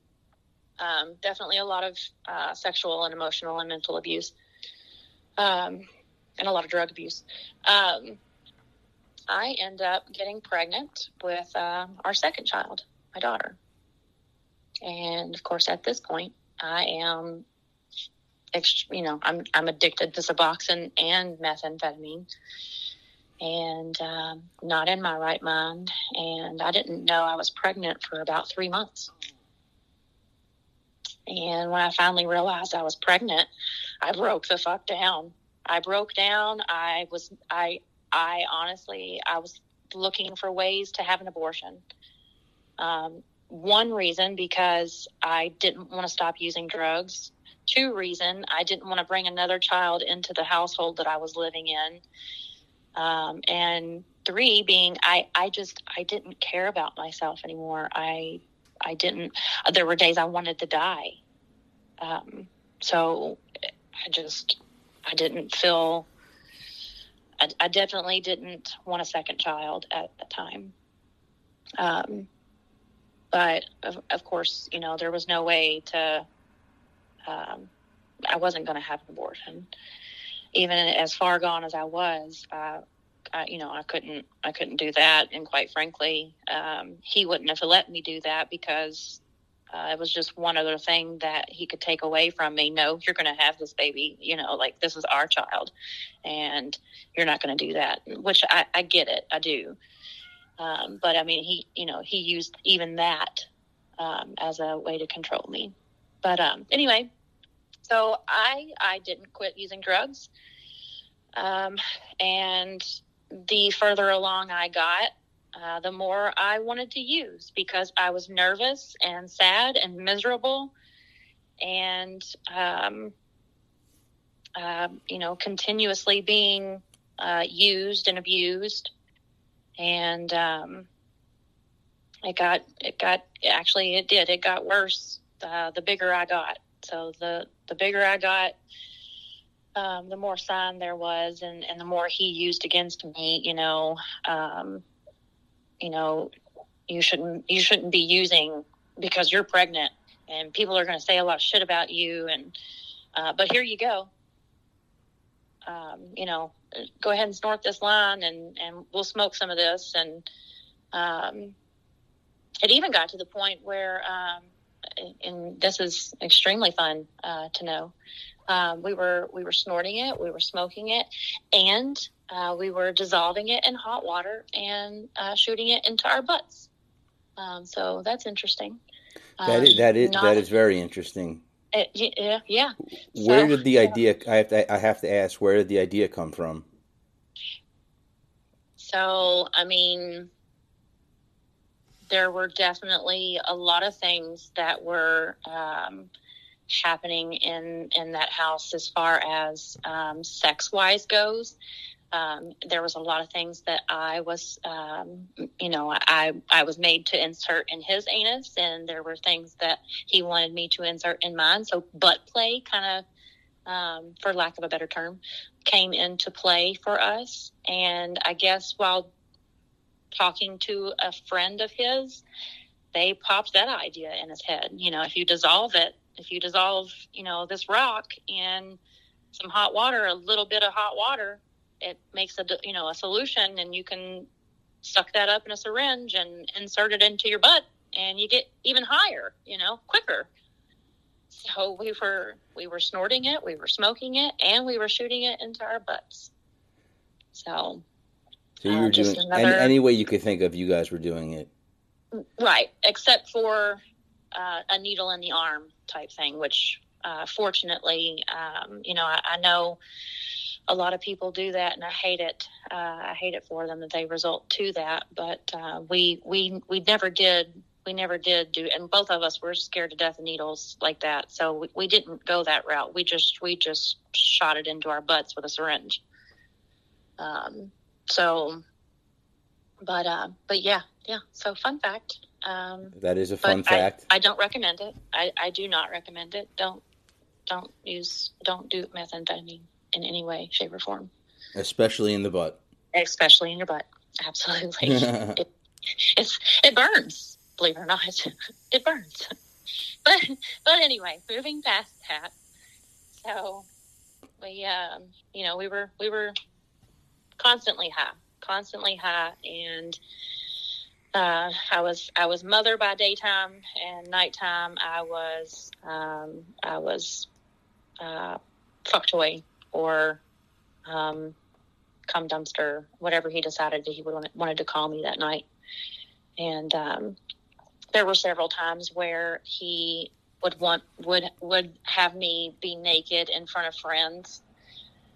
Um, definitely a lot of uh, sexual and emotional and mental abuse, um, and a lot of drug abuse. Um, I end up getting pregnant with uh, our second child, my daughter. And of course, at this point, I am, you know, I'm I'm addicted to Suboxone and methamphetamine, and um, not in my right mind. And I didn't know I was pregnant for about three months. And when I finally realized I was pregnant, I broke the fuck down. I broke down. I was I I honestly I was looking for ways to have an abortion. Um, one reason because I didn't want to stop using drugs. Two reason I didn't want to bring another child into the household that I was living in. Um, and three being I, I just I didn't care about myself anymore. I I didn't. There were days I wanted to die. Um, so I just I didn't feel. I, I, definitely didn't want a second child at the time. Um, but of, of course, you know, there was no way to, um, I wasn't going to have an abortion. Even as far gone as I was, uh, I, you know, I couldn't, I couldn't do that. And quite frankly, um, he wouldn't have let me do that because uh, it was just one other thing that he could take away from me. No, you're going to have this baby. You know, like this is our child, and you're not going to do that. Which I, I get it. I do. Um, but I mean, he, you know, he used even that um, as a way to control me. But um, anyway, so I I didn't quit using drugs, um, and the further along I got, uh, the more I wanted to use because I was nervous and sad and miserable and, uh, you know, continuously being uh, used and abused. And um, it got, it got, actually, it did. It got worse uh, the bigger I got. So the, the bigger I got, um, the more sign there was, and, and the more he used against me, you know, um, you know, you shouldn't you shouldn't be using because you're pregnant, and people are going to say a lot of shit about you, and uh, but here you go. Um, you know, go ahead and snort this line, and and we'll smoke some of this, and um, it even got to the point where, um, and this is extremely fun uh, to know. Um, we were we were snorting it, we were smoking it, and uh, we were dissolving it in hot water and uh, shooting it into our butts. Um, so that's interesting. That is, that is, not, that is very interesting. It, yeah, yeah. Where so, did the idea? I have to I have to ask. Where did the idea come from? So I mean, there were definitely a lot of things that were. Um, happening in in that house as far as um, sex wise goes. Um, there was a lot of things that I was, um, you know, I I was made to insert in his anus, and there were things that he wanted me to insert in mine. So butt play, kind of, um, for lack of a better term, came into play for us. And I guess while talking to a friend of his, they popped that idea in his head. You know, if you dissolve it, if you dissolve, you know, this rock in some hot water, a little bit of hot water, it makes a you know a solution, and you can suck that up in a syringe and insert it into your butt, and you get even higher, you know, quicker. So we were we were snorting it, we were smoking it, and we were shooting it into our butts. So, so you were uh, doing another, any, any way you could think of. You guys were doing it, right? Except for uh, a needle in the arm type thing, which uh, fortunately, um, you know, I, I, know a lot of people do that, and I hate it. Uh, I hate it for them that they result to that. But uh, we we we never did. We never did do, and both of us were scared to death of needles like that. So we, we didn't go that route. We just we just shot it into our butts with a syringe. Um, so, but uh, but yeah, yeah. So fun fact. Um, that is a fun fact. I, I, don't recommend it. I, I do not recommend it. Don't don't use don't do methamphetamine in any way, shape, or form. Especially in the butt. Especially in your butt. Absolutely. *laughs* it, it's it burns. Believe it or not, *laughs* it burns. But but anyway, moving past that. So we um, you know we were we were constantly high, constantly high, and uh, I was I was mother by daytime and nighttime I was um, I was uh, fuck toy or um, cum dumpster whatever he decided that he would wanted to call me that night and um, there were several times where he would want would would have me be naked in front of friends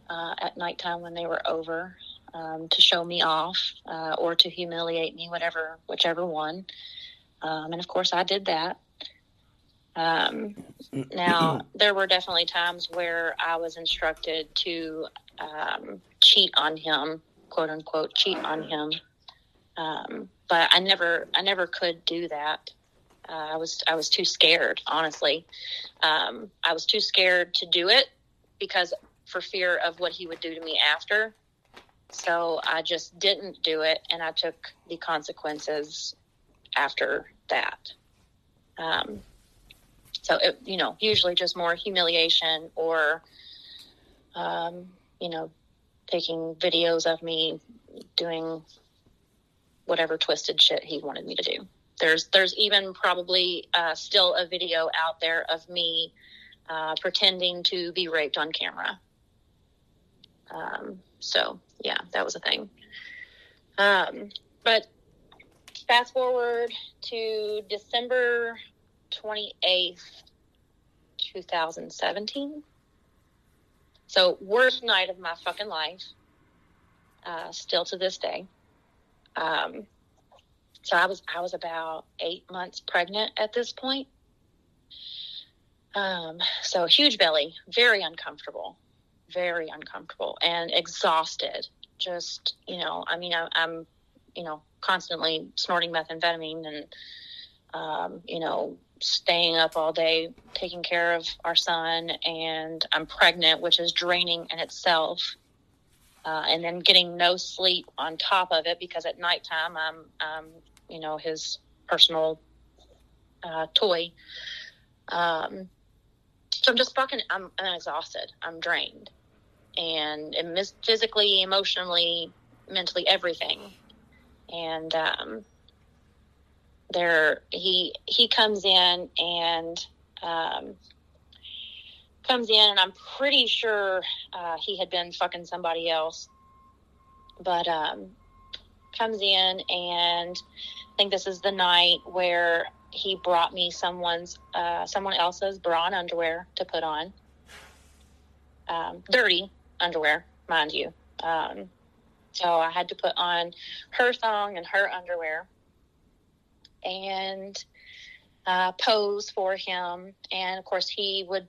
uh, at nighttime when they were over um, to show me off uh, or to humiliate me, whatever, whichever one. Um, and of course, I did that. Um, now, *clears throat* there were definitely times where I was instructed to um, cheat on him, quote unquote, cheat on him. Um, but I never, I never could do that. Uh, I was, I was too scared, honestly. Um, I was too scared to do it because for fear of what he would do to me after. So I just didn't do it, and I took the consequences after that. Um, so it, you know, usually just more humiliation or, um, you know, taking videos of me doing whatever twisted shit he wanted me to do. There's there's even probably uh, still a video out there of me uh, pretending to be raped on camera. Um, so yeah, that was a thing. Um, but fast forward to December 28th, 2017. So worst night of my fucking life. Uh, still to this day. Um, so I was I was about eight months pregnant at this point. Um, so huge belly, very uncomfortable, very uncomfortable, and exhausted. Just you know, I mean, I, I'm you know constantly snorting methamphetamine and um, you know staying up all day taking care of our son, and I'm pregnant, which is draining in itself. Uh, and then getting no sleep on top of it because at nighttime I'm, um, you know, his personal uh, toy. Um, so I'm just fucking, I'm, I'm exhausted. I'm drained. And, and physically, emotionally, mentally, everything. And um, there, he he comes in and um, comes in, and I'm pretty sure uh, he had been fucking somebody else. But um, comes in, and I think this is the night where he brought me someone's uh, someone else's bra and underwear to put on. Um, dirty underwear, mind you. Um, so I had to put on her thong and her underwear and uh, pose for him. And of course, he would.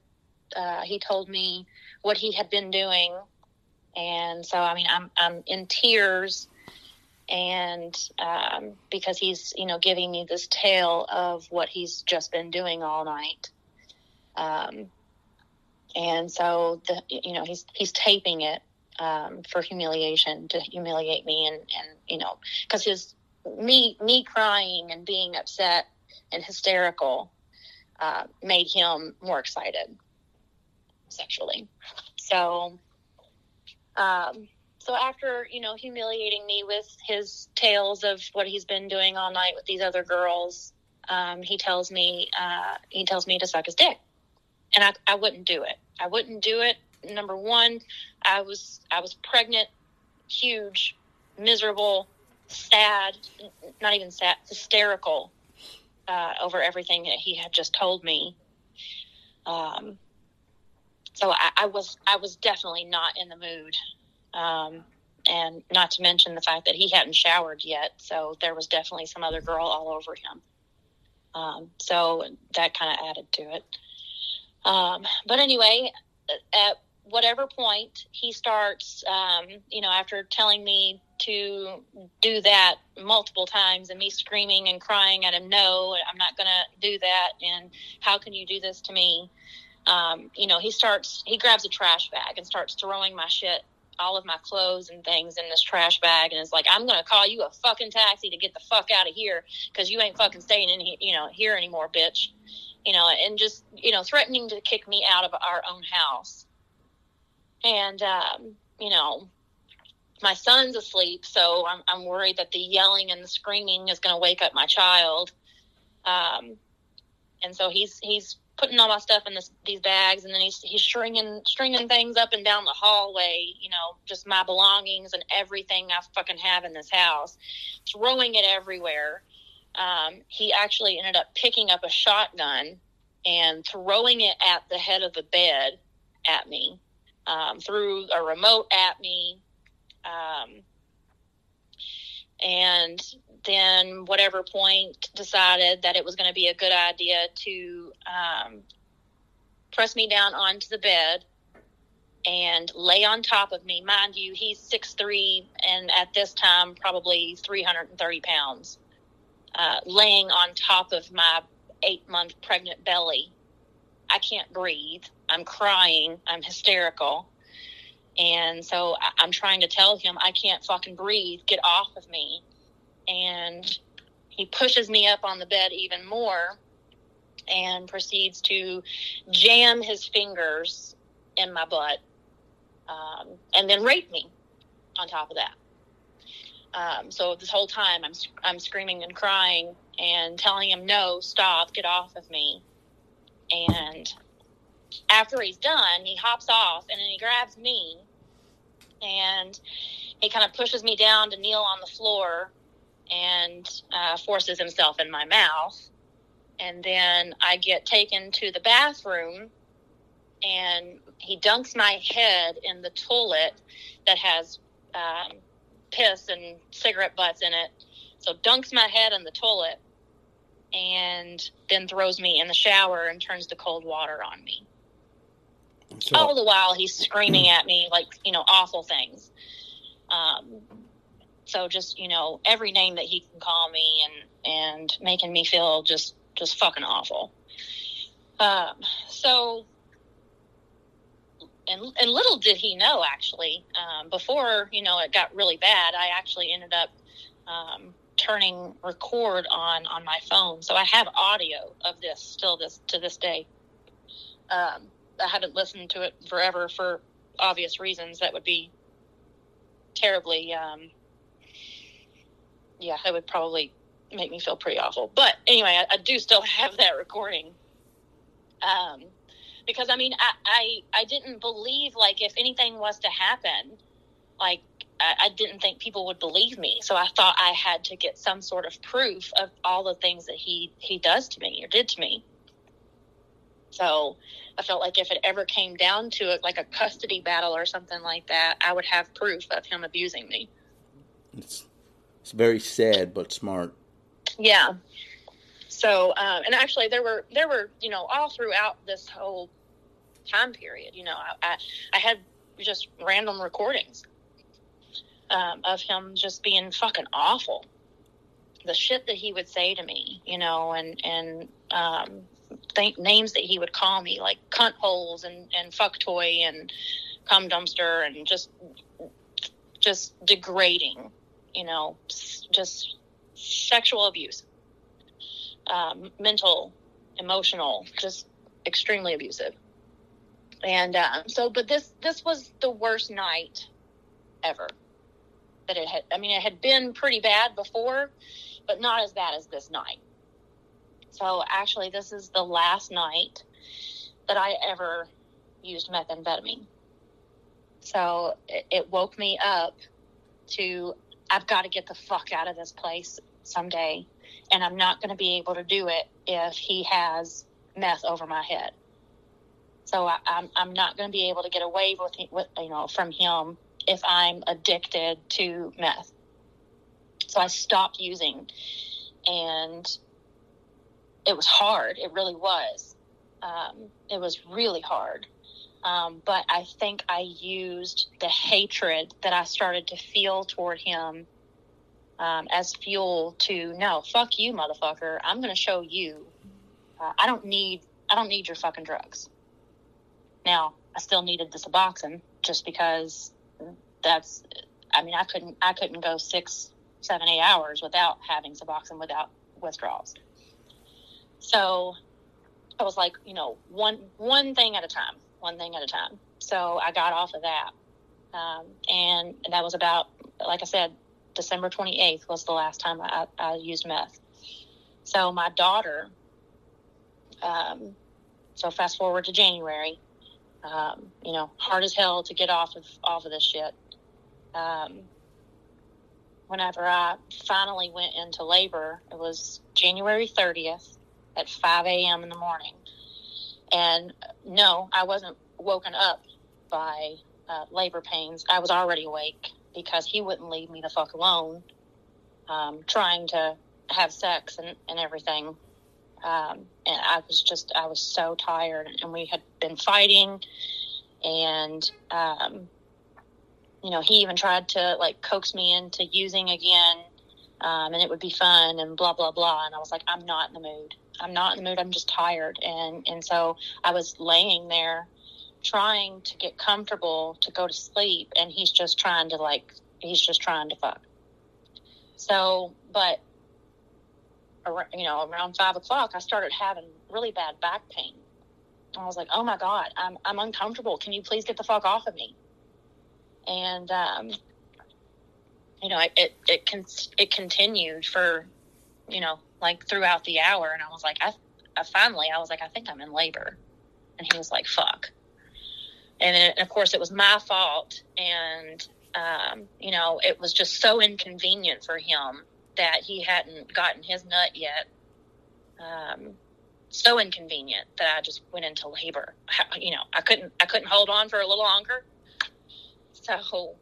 Uh, he told me what he had been doing, and so I mean, I'm I'm in tears and um, because he's you know giving me this tale of what he's just been doing all night um, and so the you know he's he's taping it um, for humiliation to humiliate me and and you know because his me me crying and being upset and hysterical uh, made him more excited sexually. So um, so after you know humiliating me with his tales of what he's been doing all night with these other girls um, he tells me uh, he tells me to suck his dick. And I, I wouldn't do it. I wouldn't do it. Number one i was i was pregnant huge miserable sad not even sad hysterical uh, over everything that he had just told me um, so I, I was i was definitely not in the mood um, and not to mention the fact that he hadn't showered yet, so there was definitely some other girl all over him. Um, so that kind of added to it. Um, but anyway, at whatever point he starts, um, you know, after telling me to do that multiple times and me screaming and crying at him, no, I'm not going to do that. And how can you do this to me? Um, you know, he starts, he grabs a trash bag and starts throwing my shit all of my clothes and things in this trash bag and it's like i'm gonna call you a fucking taxi to get the fuck out of here because you ain't fucking staying in here you know here anymore bitch you know and just you know threatening to kick me out of our own house and um, you know my son's asleep so I'm, I'm worried that the yelling and the screaming is going to wake up my child um, and so he's he's putting all my stuff in this, these bags, and then he's he's stringing stringing things up and down the hallway. You know, just my belongings and everything I fucking have in this house, throwing it everywhere. Um, he actually ended up picking up a shotgun and throwing it at the head of the bed at me, um, threw a remote at me. Um, and then whatever point decided that it was going to be a good idea to um, press me down onto the bed and lay on top of me. Mind you, he's six three, and at this time probably 330 pounds, uh, laying on top of my eight month pregnant belly. I can't breathe. I'm crying. I'm hysterical. And so I'm trying to tell him, I can't fucking breathe. Get off of me and he pushes me up on the bed even more and proceeds to jam his fingers in my butt um, and then rape me on top of that. Um, so this whole time I'm I'm screaming and crying and telling him no, stop, get off of me. And after he's done, he hops off and then he grabs me and he kind of pushes me down to kneel on the floor and uh, forces himself in my mouth. And then I get taken to the bathroom and he dunks my head in the toilet that has um, piss and cigarette butts in it So dunks my head in the toilet and then throws me in the shower and turns the cold water on me. All the while he's screaming at me like, you know, awful things. Um, so just, you know, every name that he can call me and, and making me feel just, just fucking awful. Um, so, and, and little did he know actually, um, before, you know, it got really bad, I actually ended up, um, turning record on on my phone, so I have audio of this still this to this day. Um, I haven't listened to it forever for obvious reasons. That would be terribly, um, yeah, that would probably make me feel pretty awful. But anyway, I, I do still *laughs* have that recording. Um, because I mean, I, I I didn't believe like if anything was to happen, like I, I didn't think people would believe me. So I thought I had to get some sort of proof of all the things that he he does to me or did to me. So I felt like if it ever came down to it, like a custody battle or something like that, I would have proof of him abusing me. It's it's very sad but smart. Yeah. So um, and actually there were there were you know all throughout this whole time period you know I, I, I had just random recordings um, of him just being fucking awful. The shit that he would say to me, you know, and and um, th- names that he would call me, like cunt holes and and fuck toy and cum dumpster, and just just degrading, you know, just sexual abuse, um, mental, emotional, just extremely abusive. And uh, so, but this this was the worst night ever that it had, I mean, it had been pretty bad before, but not as bad as this night. So actually, this is the last night that I ever used methamphetamine. So it, it woke me up to, I've got to get the fuck out of this place someday. And I'm not going to be able to do it if he has meth over my head. So I, am I'm, I'm not going to be able to get away with, with you know from him if I'm addicted to meth. So I stopped using, and it was hard. It really was. Um, it was really hard. Um, but I think I used the hatred that I started to feel toward him um, as fuel to no, fuck you, motherfucker. I'm going to show you. Uh, I don't need. I don't need your fucking drugs. Now, I still needed the Suboxone just because that's I mean I couldn't I couldn't go six seven eight hours without having Suboxone without withdrawals. So I was like you know one one thing at a time one thing at a time. So I got off of that, um, and, that was about like I said December 28th was the last time I, I used meth. So my daughter, um, so fast forward to January, um, you know, hard as hell to get off of off of this shit um, whenever I finally went into labor, it was January 30th at 5 a.m. in the morning. And no, I wasn't woken up by uh, labor pains. I was already awake because he wouldn't leave me the fuck alone, um, trying to have sex and, and everything. Um, and I was just, I was so tired. And we had been fighting. And um, you know, he even tried to like coax me into using again, um, and it would be fun and blah blah blah. And I was like, I'm not in the mood. I'm not in the mood. I'm just tired. And and so I was laying there, trying to get comfortable to go to sleep, and he's just trying to like he's just trying to fuck. So, but you know, around five o'clock, I started having really bad back pain. I was like, "Oh my god, I'm I'm uncomfortable. Can you please get the fuck off of me?" and um, you know, it it con- it continued for you know like throughout the hour, and I was like, I, I finally I was like, I think I'm in labor, and he was like, fuck, and then of course it was my fault, and um, you know, it was just so inconvenient for him that he hadn't gotten his nut yet. Um, so inconvenient that I just went into labor. *laughs* You know, I couldn't I couldn't hold on for a little longer. So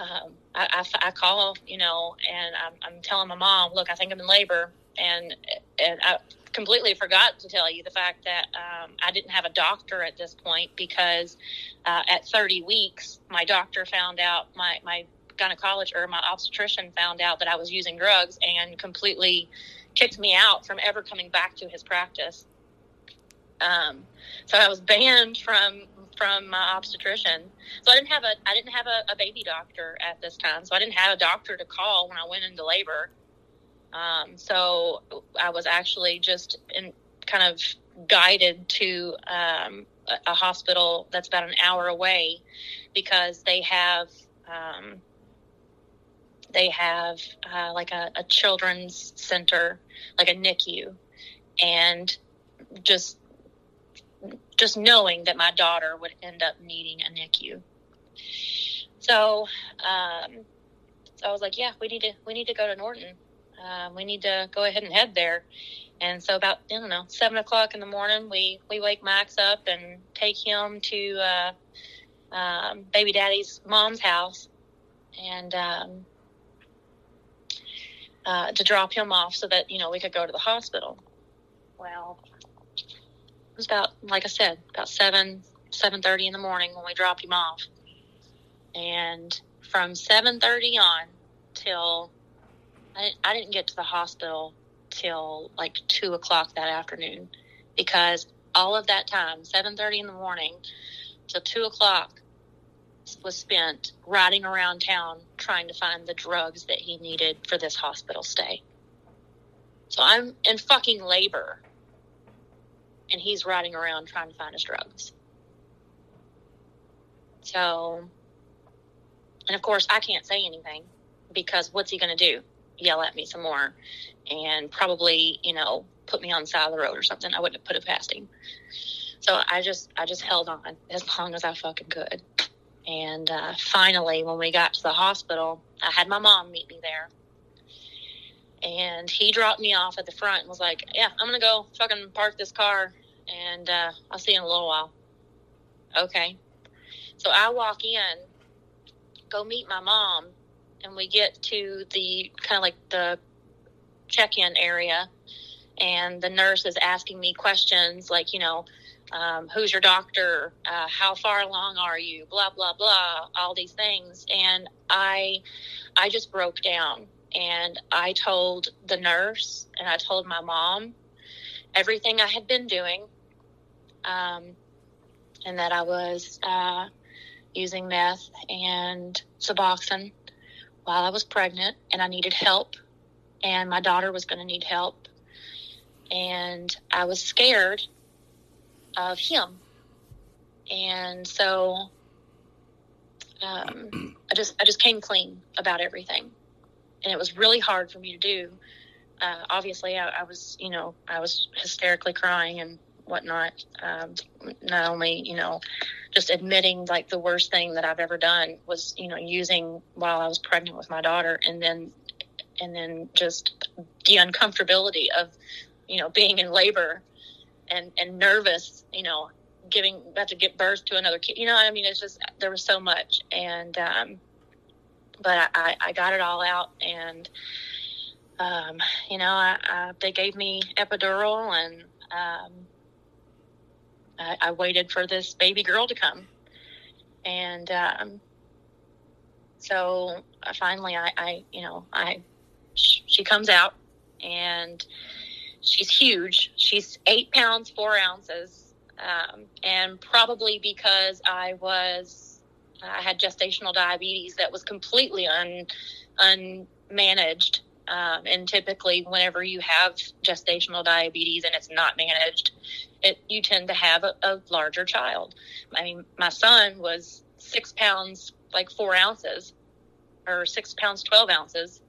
um, I, I, I, call, you know, and I'm, I'm, telling my mom, look, I think I'm in labor. And, and I completely forgot to tell you the fact that um, I didn't have a doctor at this point because uh, at 30 weeks, my doctor found out, my, my gynecologist or my obstetrician found out that I was using drugs and completely kicked me out from ever coming back to his practice. Um, so I was banned from from my obstetrician. So I didn't have a I didn't have a, a, baby doctor at this time. So I didn't have a doctor to call when I went into labor. Um, so I was actually just in kind of guided to um, a, a, hospital that's about an hour away because they have um, they have uh, like a, a children's center, like a NICU, and just just knowing that my daughter would end up needing a NICU. So, um, so I was like, yeah, we need to we need to go to Norton. Um, we need to go ahead and head there. And so about I don't know seven o'clock in the morning, we we wake Max up and take him to uh, um, baby daddy's mom's house, and um, uh, to drop him off so that you know we could go to the hospital. Well, was about, like I said, about seven, seven thirty in the morning when we dropped him off, and from seven thirty on till I didn't, I didn't get to the hospital till like two o'clock that afternoon because all of that time, seven thirty in the morning till two o'clock, was spent riding around town trying to find the drugs that he needed for this hospital stay. So I'm in fucking labor and he's riding around trying to find his drugs. So, and of course, I can't say anything because what's he going to do? Yell at me some more and probably, you know, put me on the side of the road or something. I wouldn't have put it past him. So I just, I just held on as long as I fucking could. And uh, finally, when we got to the hospital, I had my mom meet me there and he dropped me off at the front and was like, "Yeah, I'm gonna go fucking park this car, and uh, I'll see you in a little while." Okay. So I walk in, go meet my mom, and we get to the kind of like the check-in area, and the nurse is asking me questions like, you know, um, who's your doctor? Uh, how far along are you? Blah blah blah. All these things, and I, I just broke down and I told the nurse and I told my mom everything I had been doing, um, and that I was uh, using meth and Suboxone while I was pregnant, and I needed help, and my daughter was going to need help, and I was scared of him, and so um, I just I just came clean about everything and it was really hard for me to do. Uh, obviously, I, I, was, you know, I was hysterically crying and whatnot. Um, not only, you know, just admitting like the worst thing that I've ever done was, you know, using while I was pregnant with my daughter, and then, and then just the uncomfortability of, you know, being in labor, and and nervous, you know, giving about to give birth to another kid. You know, I mean, it's just there was so much, and um, but I, I got it all out and um, you know I, I, they gave me epidural and um, I, I, waited for this baby girl to come and um, so finally I, you know I she comes out and she's huge she's eight pounds four ounces um, and probably because I was I had gestational diabetes that was completely un unmanaged. Um, and typically, whenever you have gestational diabetes and it's not managed, it you tend to have a, a larger child. I mean, my son was six pounds, like four ounces, or six pounds twelve ounces,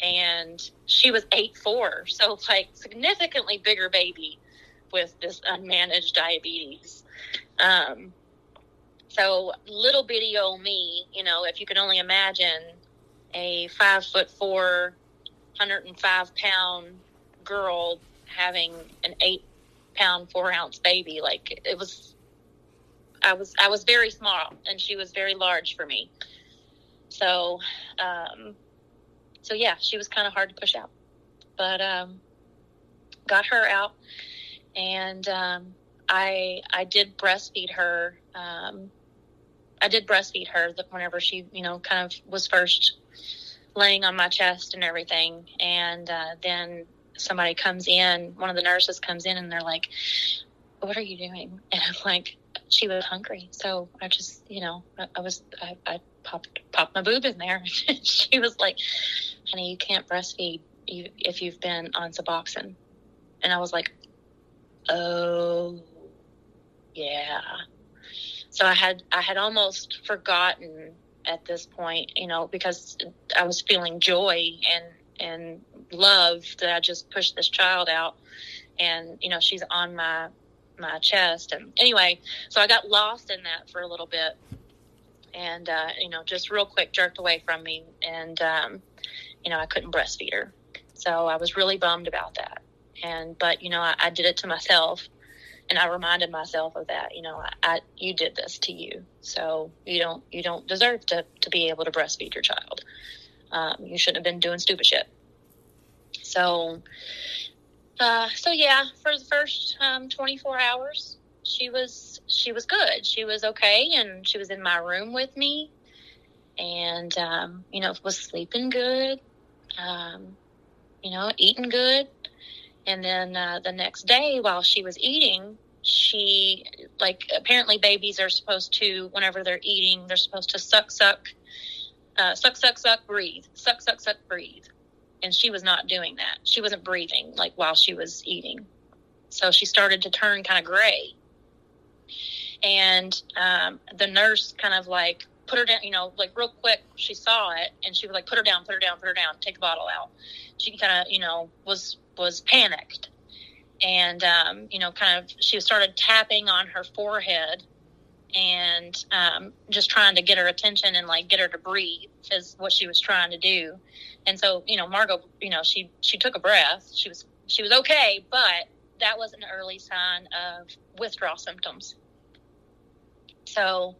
and she was eight four, so like significantly bigger baby with this unmanaged diabetes. Um, so little bitty old me, you know, if you can only imagine a five foot four, 105 pound girl having an eight pound, four ounce baby, like it was, I was, I was very small and she was very large for me. So, um, so yeah, she was kind of hard to push out, but um, got her out, and um, I I did breastfeed her. Um, I did breastfeed her whenever she, you know, kind of was first laying on my chest and everything, and uh, then somebody comes in, one of the nurses comes in, and they're like, "What are you doing?" *laughs* And I'm like, "She was hungry, so I just, you know, I, I was, I, I popped popped my boob in there." *laughs* she was like, "Honey, you can't breastfeed you, if you've been on Suboxone," and I was like, "Oh, yeah." So I had I had almost forgotten at this point, you know, because I was feeling joy and and love that I just pushed this child out, and you know she's on my my chest, and anyway, so I got lost in that for a little bit, and uh, you know just real quick jerked away from me, and um, you know I couldn't breastfeed her, so I was really bummed about that, and but you know I, I did it to myself and I reminded myself of that. You know, I, I, you did this to you, so you don't you don't deserve to to be able to breastfeed your child. Um, you shouldn't have been doing stupid shit. So, uh, so yeah, for the first um, 24 hours, she was she was good. She was okay, and she was in my room with me, and um, you know was sleeping good, um, you know eating good. And then uh, the next day, while she was eating, she like apparently babies are supposed to whenever they're eating, they're supposed to suck, suck, uh, suck, suck, suck, breathe, suck, suck, suck, breathe. And she was not doing that. She wasn't breathing like while she was eating. So she started to turn kind of gray. And um, the nurse kind of like put her down, you know, like real quick. She saw it and she was like, put her down, put her down, put her down, take the bottle out. She kind of, you know, was was panicked, and um, you know, kind of she started tapping on her forehead and um, just trying to get her attention and like get her to breathe is what she was trying to do. And so, you know, Margot, you know, she she took a breath. She was she was okay, but that was an early sign of withdrawal symptoms. So,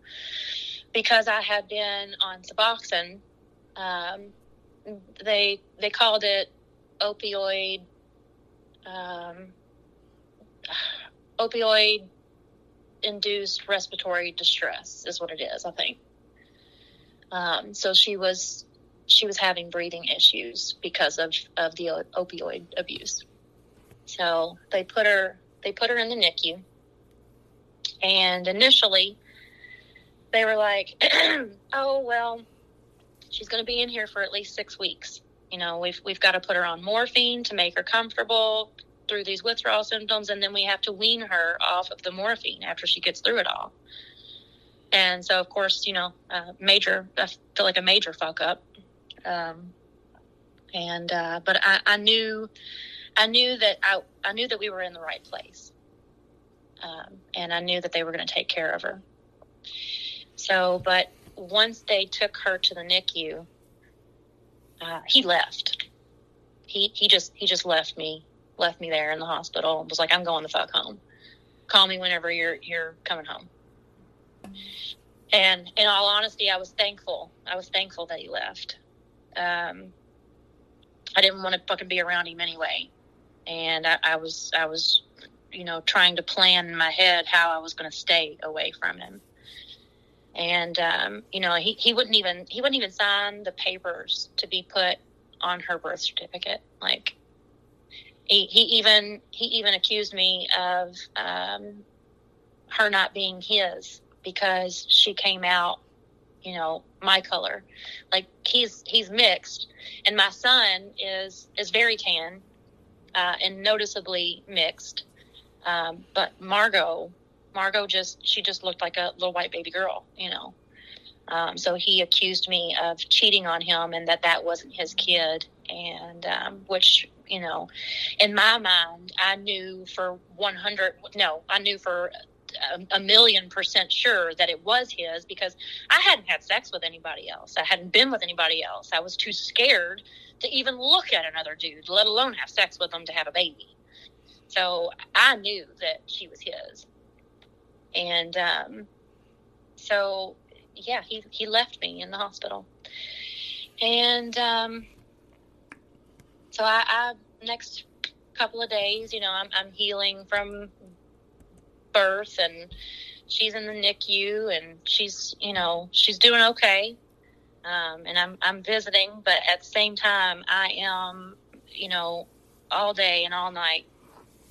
because I had been on Suboxone, um, they they called it opioid um, opioid induced respiratory distress is what it is, I think. Um, so she was she was having breathing issues because of, of the opioid abuse. So they put her they put her in the NICU, and initially they were like, *clears throat* "Oh well, she's going to be in here for at least six weeks." You know, we've we've got to put her on morphine to make her comfortable through these withdrawal symptoms, and then we have to wean her off of the morphine after she gets through it all. And so, of course, you know, uh, major, I feel like a major fuck up. Um, and uh, but I, I knew, I knew that I, I knew that we were in the right place, um, and I knew that they were going to take care of her. So, but once they took her to the NICU, uh, he left. He he just he just left me left me there in the hospital. And was like, I'm going the fuck home. Call me whenever you're you're coming home. And in all honesty, I was thankful. I was thankful that he left. Um, I didn't want to fucking be around him anyway, and I, I was I was you know trying to plan in my head how I was going to stay away from him and um, you know he, he wouldn't even he wouldn't even sign the papers to be put on her birth certificate. Like he, he even he even accused me of um, her not being his because she came out you know my color. Like he's he's mixed. And my son is is very tan uh, and noticeably mixed. Um, but margot Margot just she just looked like a little white baby girl, you know. Um, so he accused me of cheating on him and that that wasn't his kid, and um, which you know, in my mind, I knew for one hundred no, I knew for a, a, million percent sure that it was his because I hadn't had sex with anybody else. I hadn't been with anybody else. I was too scared to even look at another dude, let alone have sex with him to have a baby. So I knew that she was his. And um, so, yeah, he, he left me in the hospital. and um, so I, I next couple of days, you know, I'm I'm healing from birth, and she's in the NICU, and she's you know she's doing okay. Um, and I'm I'm visiting, but at the same time, I am you know all day and all night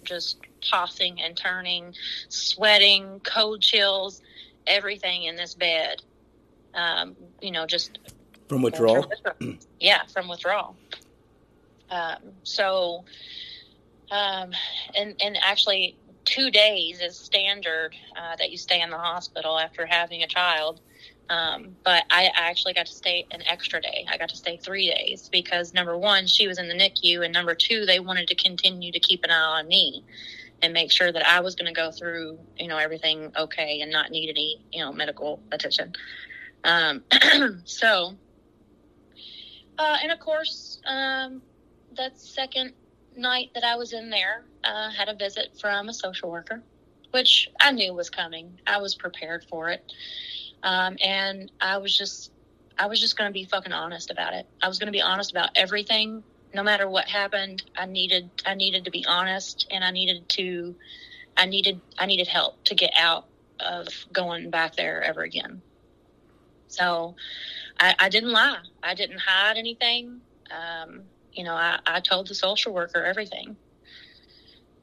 just tossing and turning, sweating, cold chills, everything in this bed. Um, you know, just from withdrawal. yeah, from withdrawal. Um, so, um, and and actually, two days is standard uh, that you stay in the hospital after having a child. Um, but I actually got to stay an extra day. I got to stay three days because number one, she was in the NICU, and number two, they wanted to continue to keep an eye on me and make sure that I was going to go through, you know, everything okay and not need any, you know, medical attention. Um, *clears throat* so, uh, and of course, um, that second night that I was in there, uh, had a visit from a social worker, which I knew was coming. I was prepared for it. Um, and I was just, I was just going to be fucking honest about it. I was going to be honest about everything, no matter what happened. I needed, I needed to be honest, and I needed to, I needed, I needed help to get out of going back there ever again. So, I, I didn't lie. I didn't hide anything. Um, you know, I, I told the social worker everything.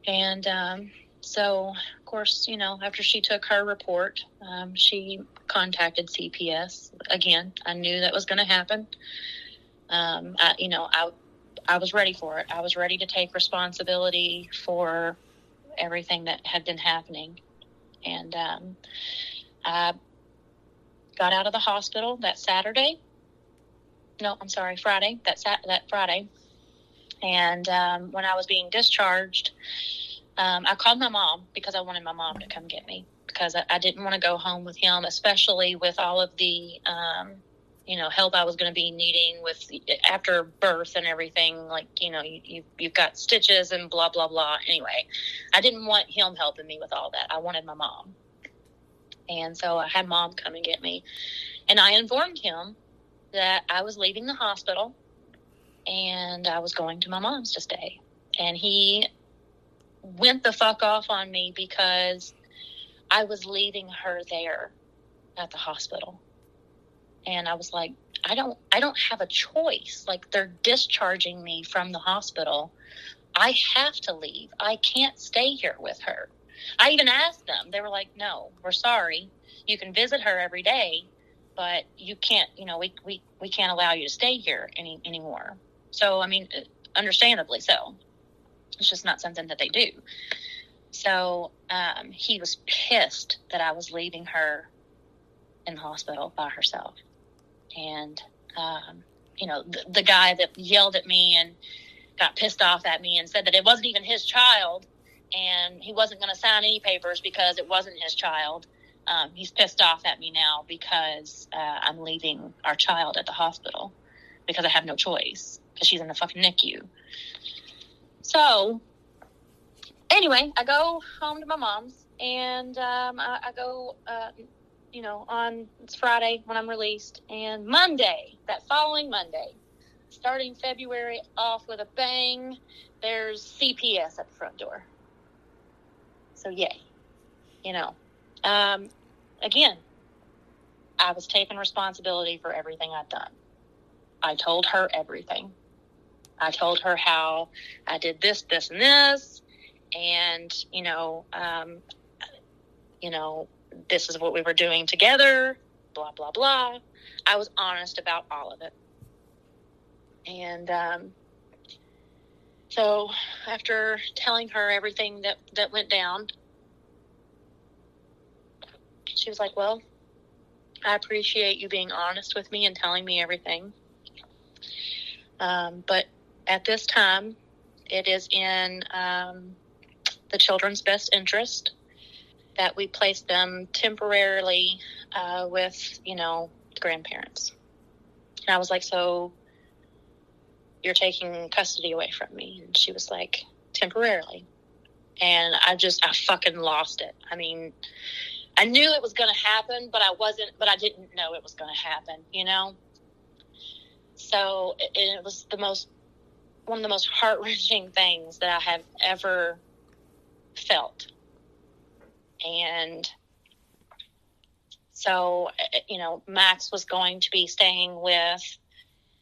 And um, so, of course, you know, after she took her report, um, she contacted CPS. Again, I knew that was going to happen. Um, I, you know, I, I was ready for it. I was ready to take responsibility for everything that had been happening. And um, I got out of the hospital that Saturday. No, I'm sorry, Friday. That sat that Friday. And um, when I was being discharged, um, I called my mom because I wanted my mom to come get me because I, I didn't want to go home with him, especially with all of the, um, you know, help I was going to be needing with after birth and everything. Like, you know, you, you, you've got stitches and blah, blah, blah. Anyway, I didn't want him helping me with all that. I wanted my mom. And so I had mom come and get me. And I informed him that I was leaving the hospital and I was going to my mom's to stay. And he went the fuck off on me because I was leaving her there at the hospital. And I was like, I don't I don't have a choice. Like they're discharging me from the hospital. I have to leave. I can't stay here with her. I even asked them. They were like, "No, we're sorry. You can visit her every day, but you can't, you know, we we we can't allow you to stay here any anymore." So, I mean, understandably so. It's just not something that they do. So um, he was pissed that I was leaving her in the hospital by herself. And, um, you know, the, the guy that yelled at me and got pissed off at me and said that it wasn't even his child and he wasn't going to sign any papers because it wasn't his child. Um, he's pissed off at me now because uh, I'm leaving our child at the hospital because I have no choice because she's in the fucking NICU. So, anyway, I go home to my mom's and um, I, I, go, uh, you know, on it's Friday when I'm released, and Monday, that following Monday, starting February off with a bang, there's CPS at the front door. So, yay, you know. Um, again, I was taking responsibility for everything I'd done. I told her everything. I told her how I did this, this, and this, and you know, um, you know, this is what we were doing together. Blah blah blah. I was honest about all of it, and um, so after telling her everything that that went down, she was like, "Well, I appreciate you being honest with me and telling me everything." Um, but at this time, it is in um, the children's best interest that we place them temporarily uh, with, you know, grandparents. And I was like, so you're taking custody away from me? And she was like, temporarily. And I just, I fucking lost it. I mean, I knew it was going to happen, but I wasn't, but I didn't know it was going to happen, you know? so it, it was the most one of the most *laughs* heart wrenching things that I have ever felt. And so, you know, Max was going to be staying with,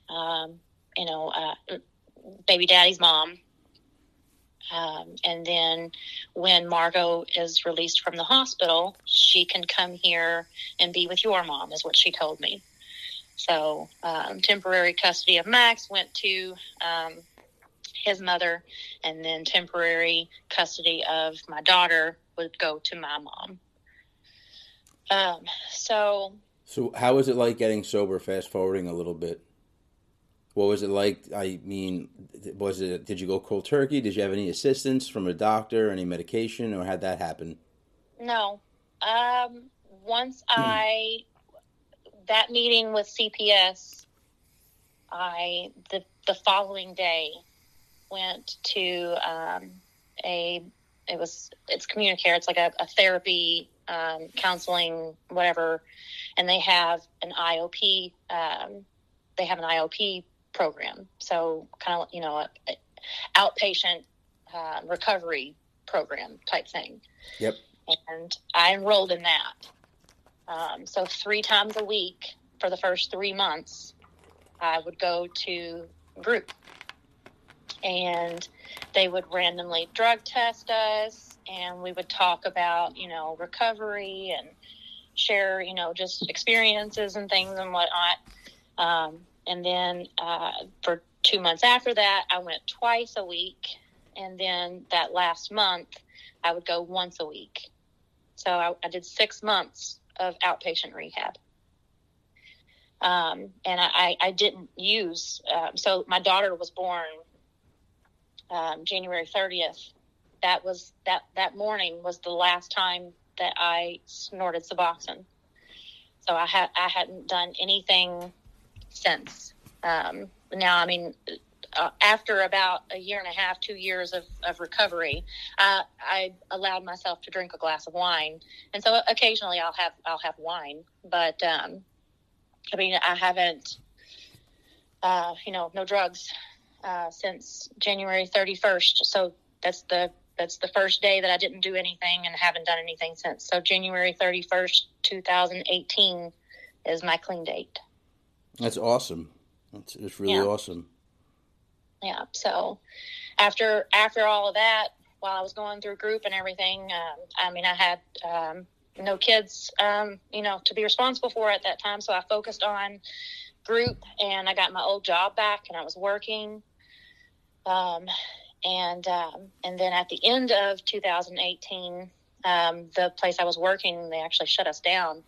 um, you know, uh, baby daddy's mom. Um, and then when Margot is released from the hospital, she can come here and be with your mom, is what she told me. So, um, temporary custody of Max went to um, his mother, and then temporary custody of my daughter would go to my mom. Um, so. So, how was it like getting sober? Fast forwarding a little bit. What was it like? I mean, was it? Did you go cold turkey? Did you have any assistance from a doctor, any medication, or had that happen? No. Um, once I that meeting with CPS, I the the following day went to um, a it was it's communicare it's like a, a therapy um, counseling whatever. And they have an iop um, they have an iop program. So kind of you know a, a outpatient uh, recovery program type thing. Yep. And i enrolled in that. Um, so three times a week for the first three months i would go to group and they would randomly drug test us and we would talk about you know recovery and share you know just experiences and things and whatnot. Um, and then uh, for two months after that i went twice a week and then that last month i would go once a week. So i, I did six months of outpatient rehab. Um, and I, I, didn't use um, so my daughter was born um, January 30th, that was that that morning was the last time that I snorted Suboxone. So I had I hadn't done anything since. Um, now, I mean, uh, after about a year and a half, two years of, of recovery, uh, I allowed myself to drink a glass of wine, and so occasionally I'll have I'll have wine, but um, I mean I haven't, uh, you know, no drugs uh, since January 31st. So that's the that's the first day that I didn't do anything and haven't done anything since. So January 31st, 2018 is my clean date. That's awesome. That's it's really yeah. awesome. Yeah. So after after all of that, while I was going through group and everything, um, I mean, I had um, no kids, um, you know, to be responsible for at that time. So I focused on group and I got my old job back and I was working. Um, and um, and then at the end of 2018, um, the place I was working, they actually shut us down.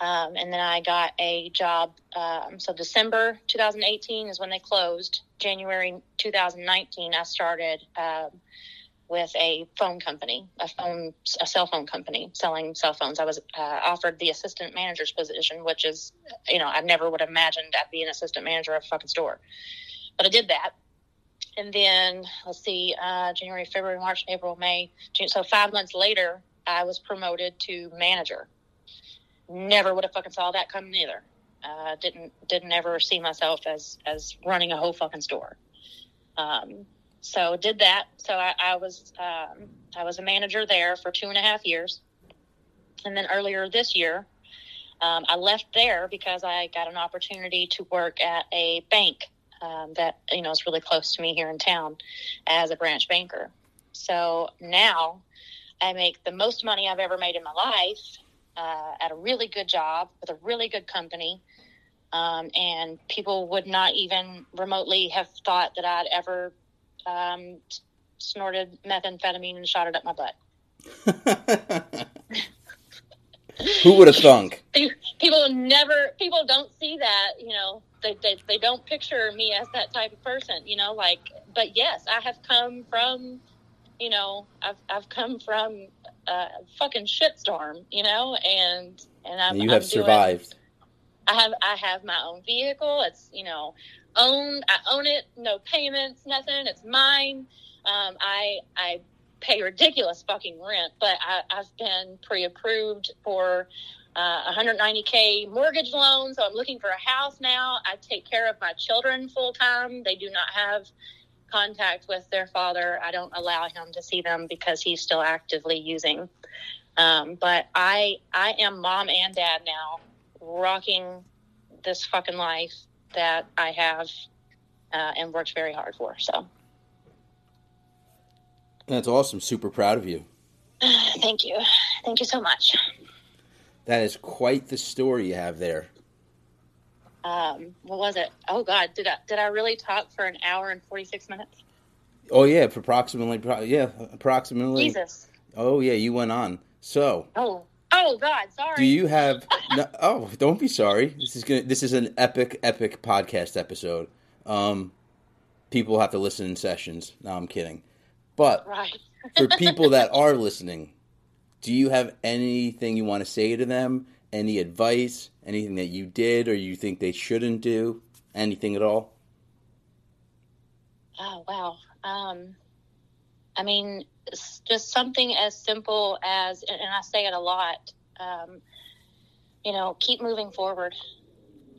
Um, and then I got a job. Um, so December 2018 is when they closed. January 2019, I started um, with a phone company, a phone, a cell phone company selling cell phones. I was uh, offered the assistant manager's position, which is, you know, I never would have imagined I'd be an assistant manager of a fucking store, but I did that and then let's see, uh, January, February, March, April, May, June. So five months later, I was promoted to manager. Never would have fucking saw that coming either. Uh, didn't didn't ever see myself as as running a whole fucking store. Um, so did that. So I, I was um, I was a manager there for two and a half years, and then earlier this year, um, I left there because I got an opportunity to work at a bank um, that you know is really close to me here in town as a branch banker. So now I make the most money I've ever made in my life uh, at a really good job with a really good company. Um, and people would not even remotely have thought that I'd ever um, snorted methamphetamine and shot it up my butt. *laughs* Who would have thunk? People never, people don't see that, you know, they, they, they don't picture me as that type of person, you know, like, but yes, I have come from, you know, I've, I've come from a fucking shitstorm, you know, and, and I'm, you have I'm survived. Doing, I have, I have my own vehicle. It's, you know, owned, I own it, no payments, nothing. It's mine. Um, I, I pay ridiculous fucking rent, but I, I've been pre-approved for uh, 190k mortgage loan, so I'm looking for a house now. I take care of my children full time. They do not have contact with their father. I don't allow him to see them because he's still actively using. Um, but I I am mom and dad now, rocking this fucking life that I have uh, and worked very hard for. So that's awesome. Super proud of you. *sighs* Thank you. Thank you so much. That is quite the story you have there. Um, what was it? Oh God, did I did I really talk for an hour and forty six minutes? Oh yeah, for approximately. Yeah, approximately. Jesus. Oh yeah, you went on. So. Oh. Oh God, sorry. Do you have? *laughs* no, oh, don't be sorry. This is gonna. This is an epic, epic podcast episode. Um, people have to listen in sessions. No, I'm kidding. But right. for people that *laughs* are listening, do you have anything you want to say to them? Any advice? Anything that you did or you think they shouldn't do? Anything at all? Oh wow. Um, I mean, just something as simple as, and I say it a lot. Um, you know, keep moving forward.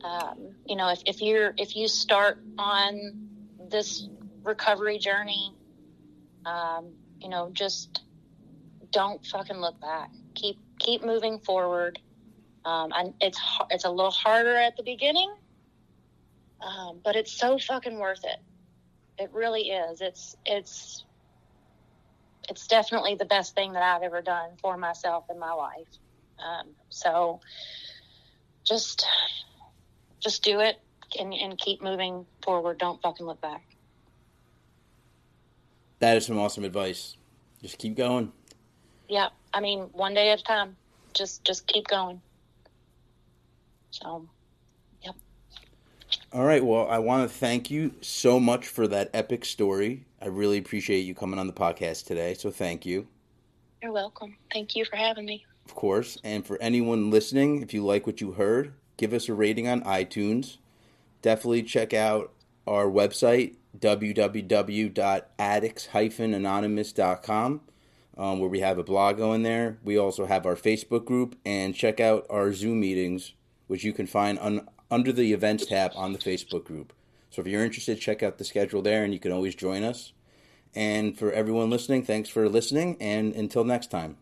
Um, you know, if, if you're if you start on this recovery journey, um, you know, just don't fucking look back. Keep keep moving forward. Um, and it's it's a little harder at the beginning, um, but it's so fucking worth it. It really is. It's it's it's definitely the best thing that I've ever done for myself in my life. Um, so just just do it and, and keep moving forward. Don't fucking look back. That is some awesome advice. Just keep going. Yeah, I mean, one day at a time. Just just keep going. So, yep. All right. Well, I want to thank you so much for that epic story. I really appreciate you coming on the podcast today. So, thank you. You're welcome. Thank you for having me. Of course. And for anyone listening, if you like what you heard, give us a rating on iTunes. Definitely check out our website, www.addicts-anonymous.com, um, where we have a blog going there. We also have our Facebook group, and check out our Zoom meetings, which you can find un- under the events tab on the Facebook group. So if you're interested, check out the schedule there, and you can always join us. And for everyone listening, thanks for listening, and until next time.